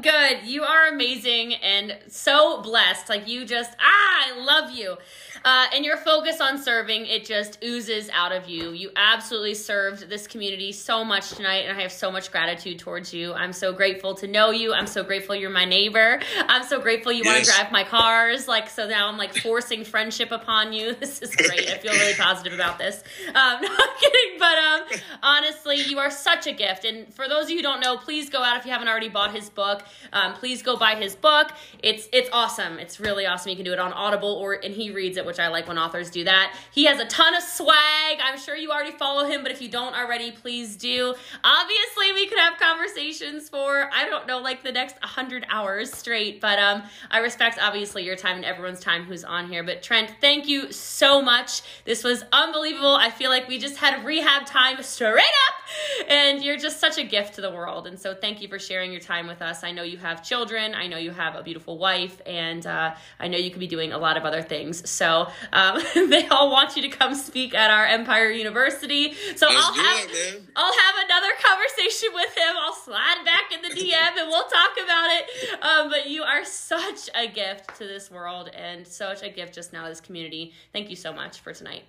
good. You are amazing and so blessed. Like you just, ah, I love you. Uh, and your focus on serving, it just oozes out of you. You absolutely served this community so much tonight, and I have so much gratitude towards you. I'm so grateful to know you. I'm so grateful you're my neighbor. I'm so grateful you yes. want to drive my cars. Like, so now I'm like forcing friendship upon you. This is great. I feel really positive about this. Um, no, I'm kidding, but um, honestly, you are such a gift. And for those of you who don't know, please go out if you haven't already bought his book. Um, please go buy his book. It's it's awesome. It's really awesome. You can do it on Audible or and he reads it which I like when authors do that. He has a ton of swag. I'm sure you already follow him, but if you don't already, please do. Obviously, we could have conversations for, I don't know, like the next 100 hours straight, but um, I respect obviously your time and everyone's time who's on here. But Trent, thank you so much. This was unbelievable. I feel like we just had rehab time straight up, and you're just such a gift to the world. And so thank you for sharing your time with us. I know you have children, I know you have a beautiful wife, and uh, I know you could be doing a lot of other things. So um, they all want you to come speak at our Empire University. So Let's I'll have it, I'll have another conversation with him. I'll slide back in the DM and we'll talk about it. Um, but you are such a gift to this world and such a gift just now to this community. Thank you so much for tonight.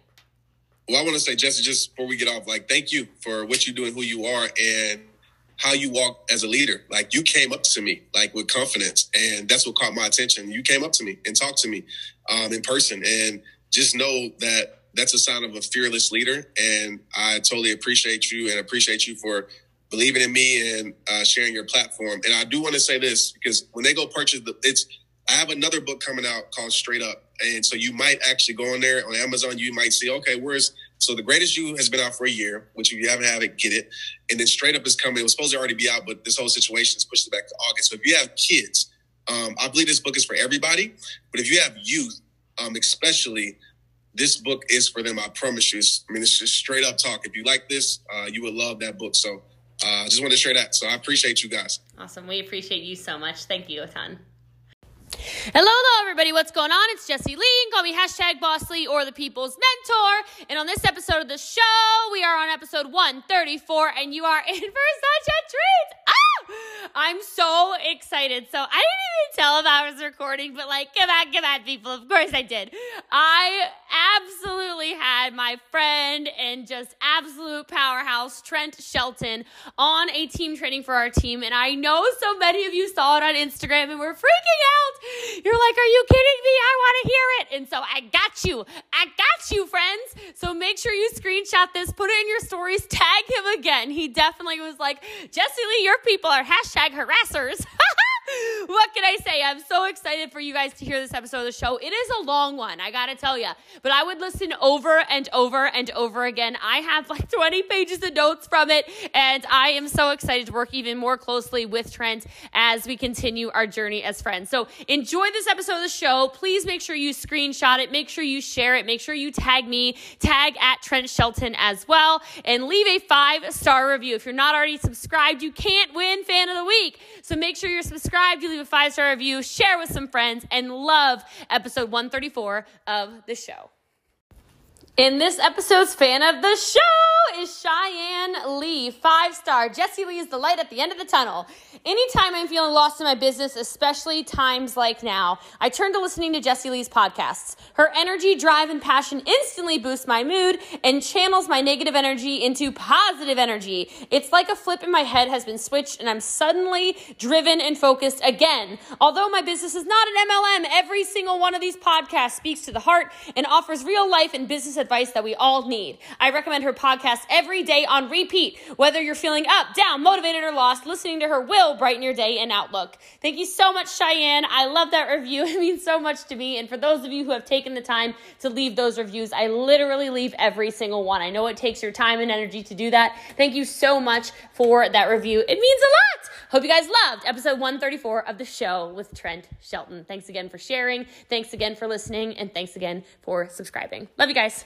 Well, I want to say, Jesse, just before we get off, like, thank you for what you do and who you are. And how you walk as a leader. Like you came up to me like with confidence, and that's what caught my attention. You came up to me and talked to me um, in person, and just know that that's a sign of a fearless leader. And I totally appreciate you and appreciate you for believing in me and uh, sharing your platform. And I do want to say this because when they go purchase the, it's I have another book coming out called Straight Up, and so you might actually go on there on Amazon. You might see, okay, where's so the greatest you has been out for a year, which if you haven't had it, get it. And then straight up is coming. It was supposed to already be out, but this whole situation has pushed it back to August. So if you have kids, um, I believe this book is for everybody. But if you have youth, um, especially, this book is for them. I promise you. It's, I mean, it's just straight up talk. If you like this, uh, you would love that book. So I uh, just want to share that. So I appreciate you guys. Awesome. We appreciate you so much. Thank you a ton. Hello, hello, everybody. What's going on? It's Jesse Lee. Call me hashtag Boss Lee or the People's Mentor. And on this episode of the show, we are on episode 134, and you are in for such a treat. Ah! I'm so excited. So I didn't even tell if I was recording, but like, come on, come on, people. Of course I did. I absolutely had my friend and just absolute powerhouse, Trent Shelton, on a team training for our team. And I know so many of you saw it on Instagram and were freaking out. You're like, are you kidding me? I want to hear it. And so I got you. I got you, friends. So make sure you screenshot this, put it in your stories, tag him again. He definitely was like, Jesse Lee, your people are hashtag harassers. what can I say? I'm so excited for you guys to hear this episode of the show. It is a long one, I gotta tell you, but I would listen over and over and over again. I have like 20 pages of notes from it, and I am so excited to work even more closely with Trent as we continue our journey as friends. So enjoy this episode of the show. Please make sure you screenshot it, make sure you share it, make sure you tag me, tag at Trent Shelton as well, and leave a five star review. If you're not already subscribed, you can't win fan of the week. So make sure you're subscribed you leave a five star review, share with some friends, and love episode 134 of the show. In this episode's fan of the show is Cheyenne Lee, five star. Jesse Lee is the light at the end of the tunnel. Anytime I'm feeling lost in my business, especially times like now, I turn to listening to Jesse Lee's podcasts. Her energy, drive, and passion instantly boost my mood and channels my negative energy into positive energy. It's like a flip in my head has been switched and I'm suddenly driven and focused again. Although my business is not an MLM, every single one of these podcasts speaks to the heart and offers real life and business advice that we all need. I recommend her podcast podcast every day on repeat. Whether you're feeling up, down, motivated, or lost, listening to her will brighten your day and outlook. Thank you so much, Cheyenne. I love that review. It means so much to me. And for those of you who have taken the time to leave those reviews, I literally leave every single one. I know it takes your time and energy to do that. Thank you so much for that review. It means a lot. Hope you guys loved episode 134 of the show with Trent Shelton. Thanks again for sharing. Thanks again for listening. And thanks again for subscribing. Love you guys.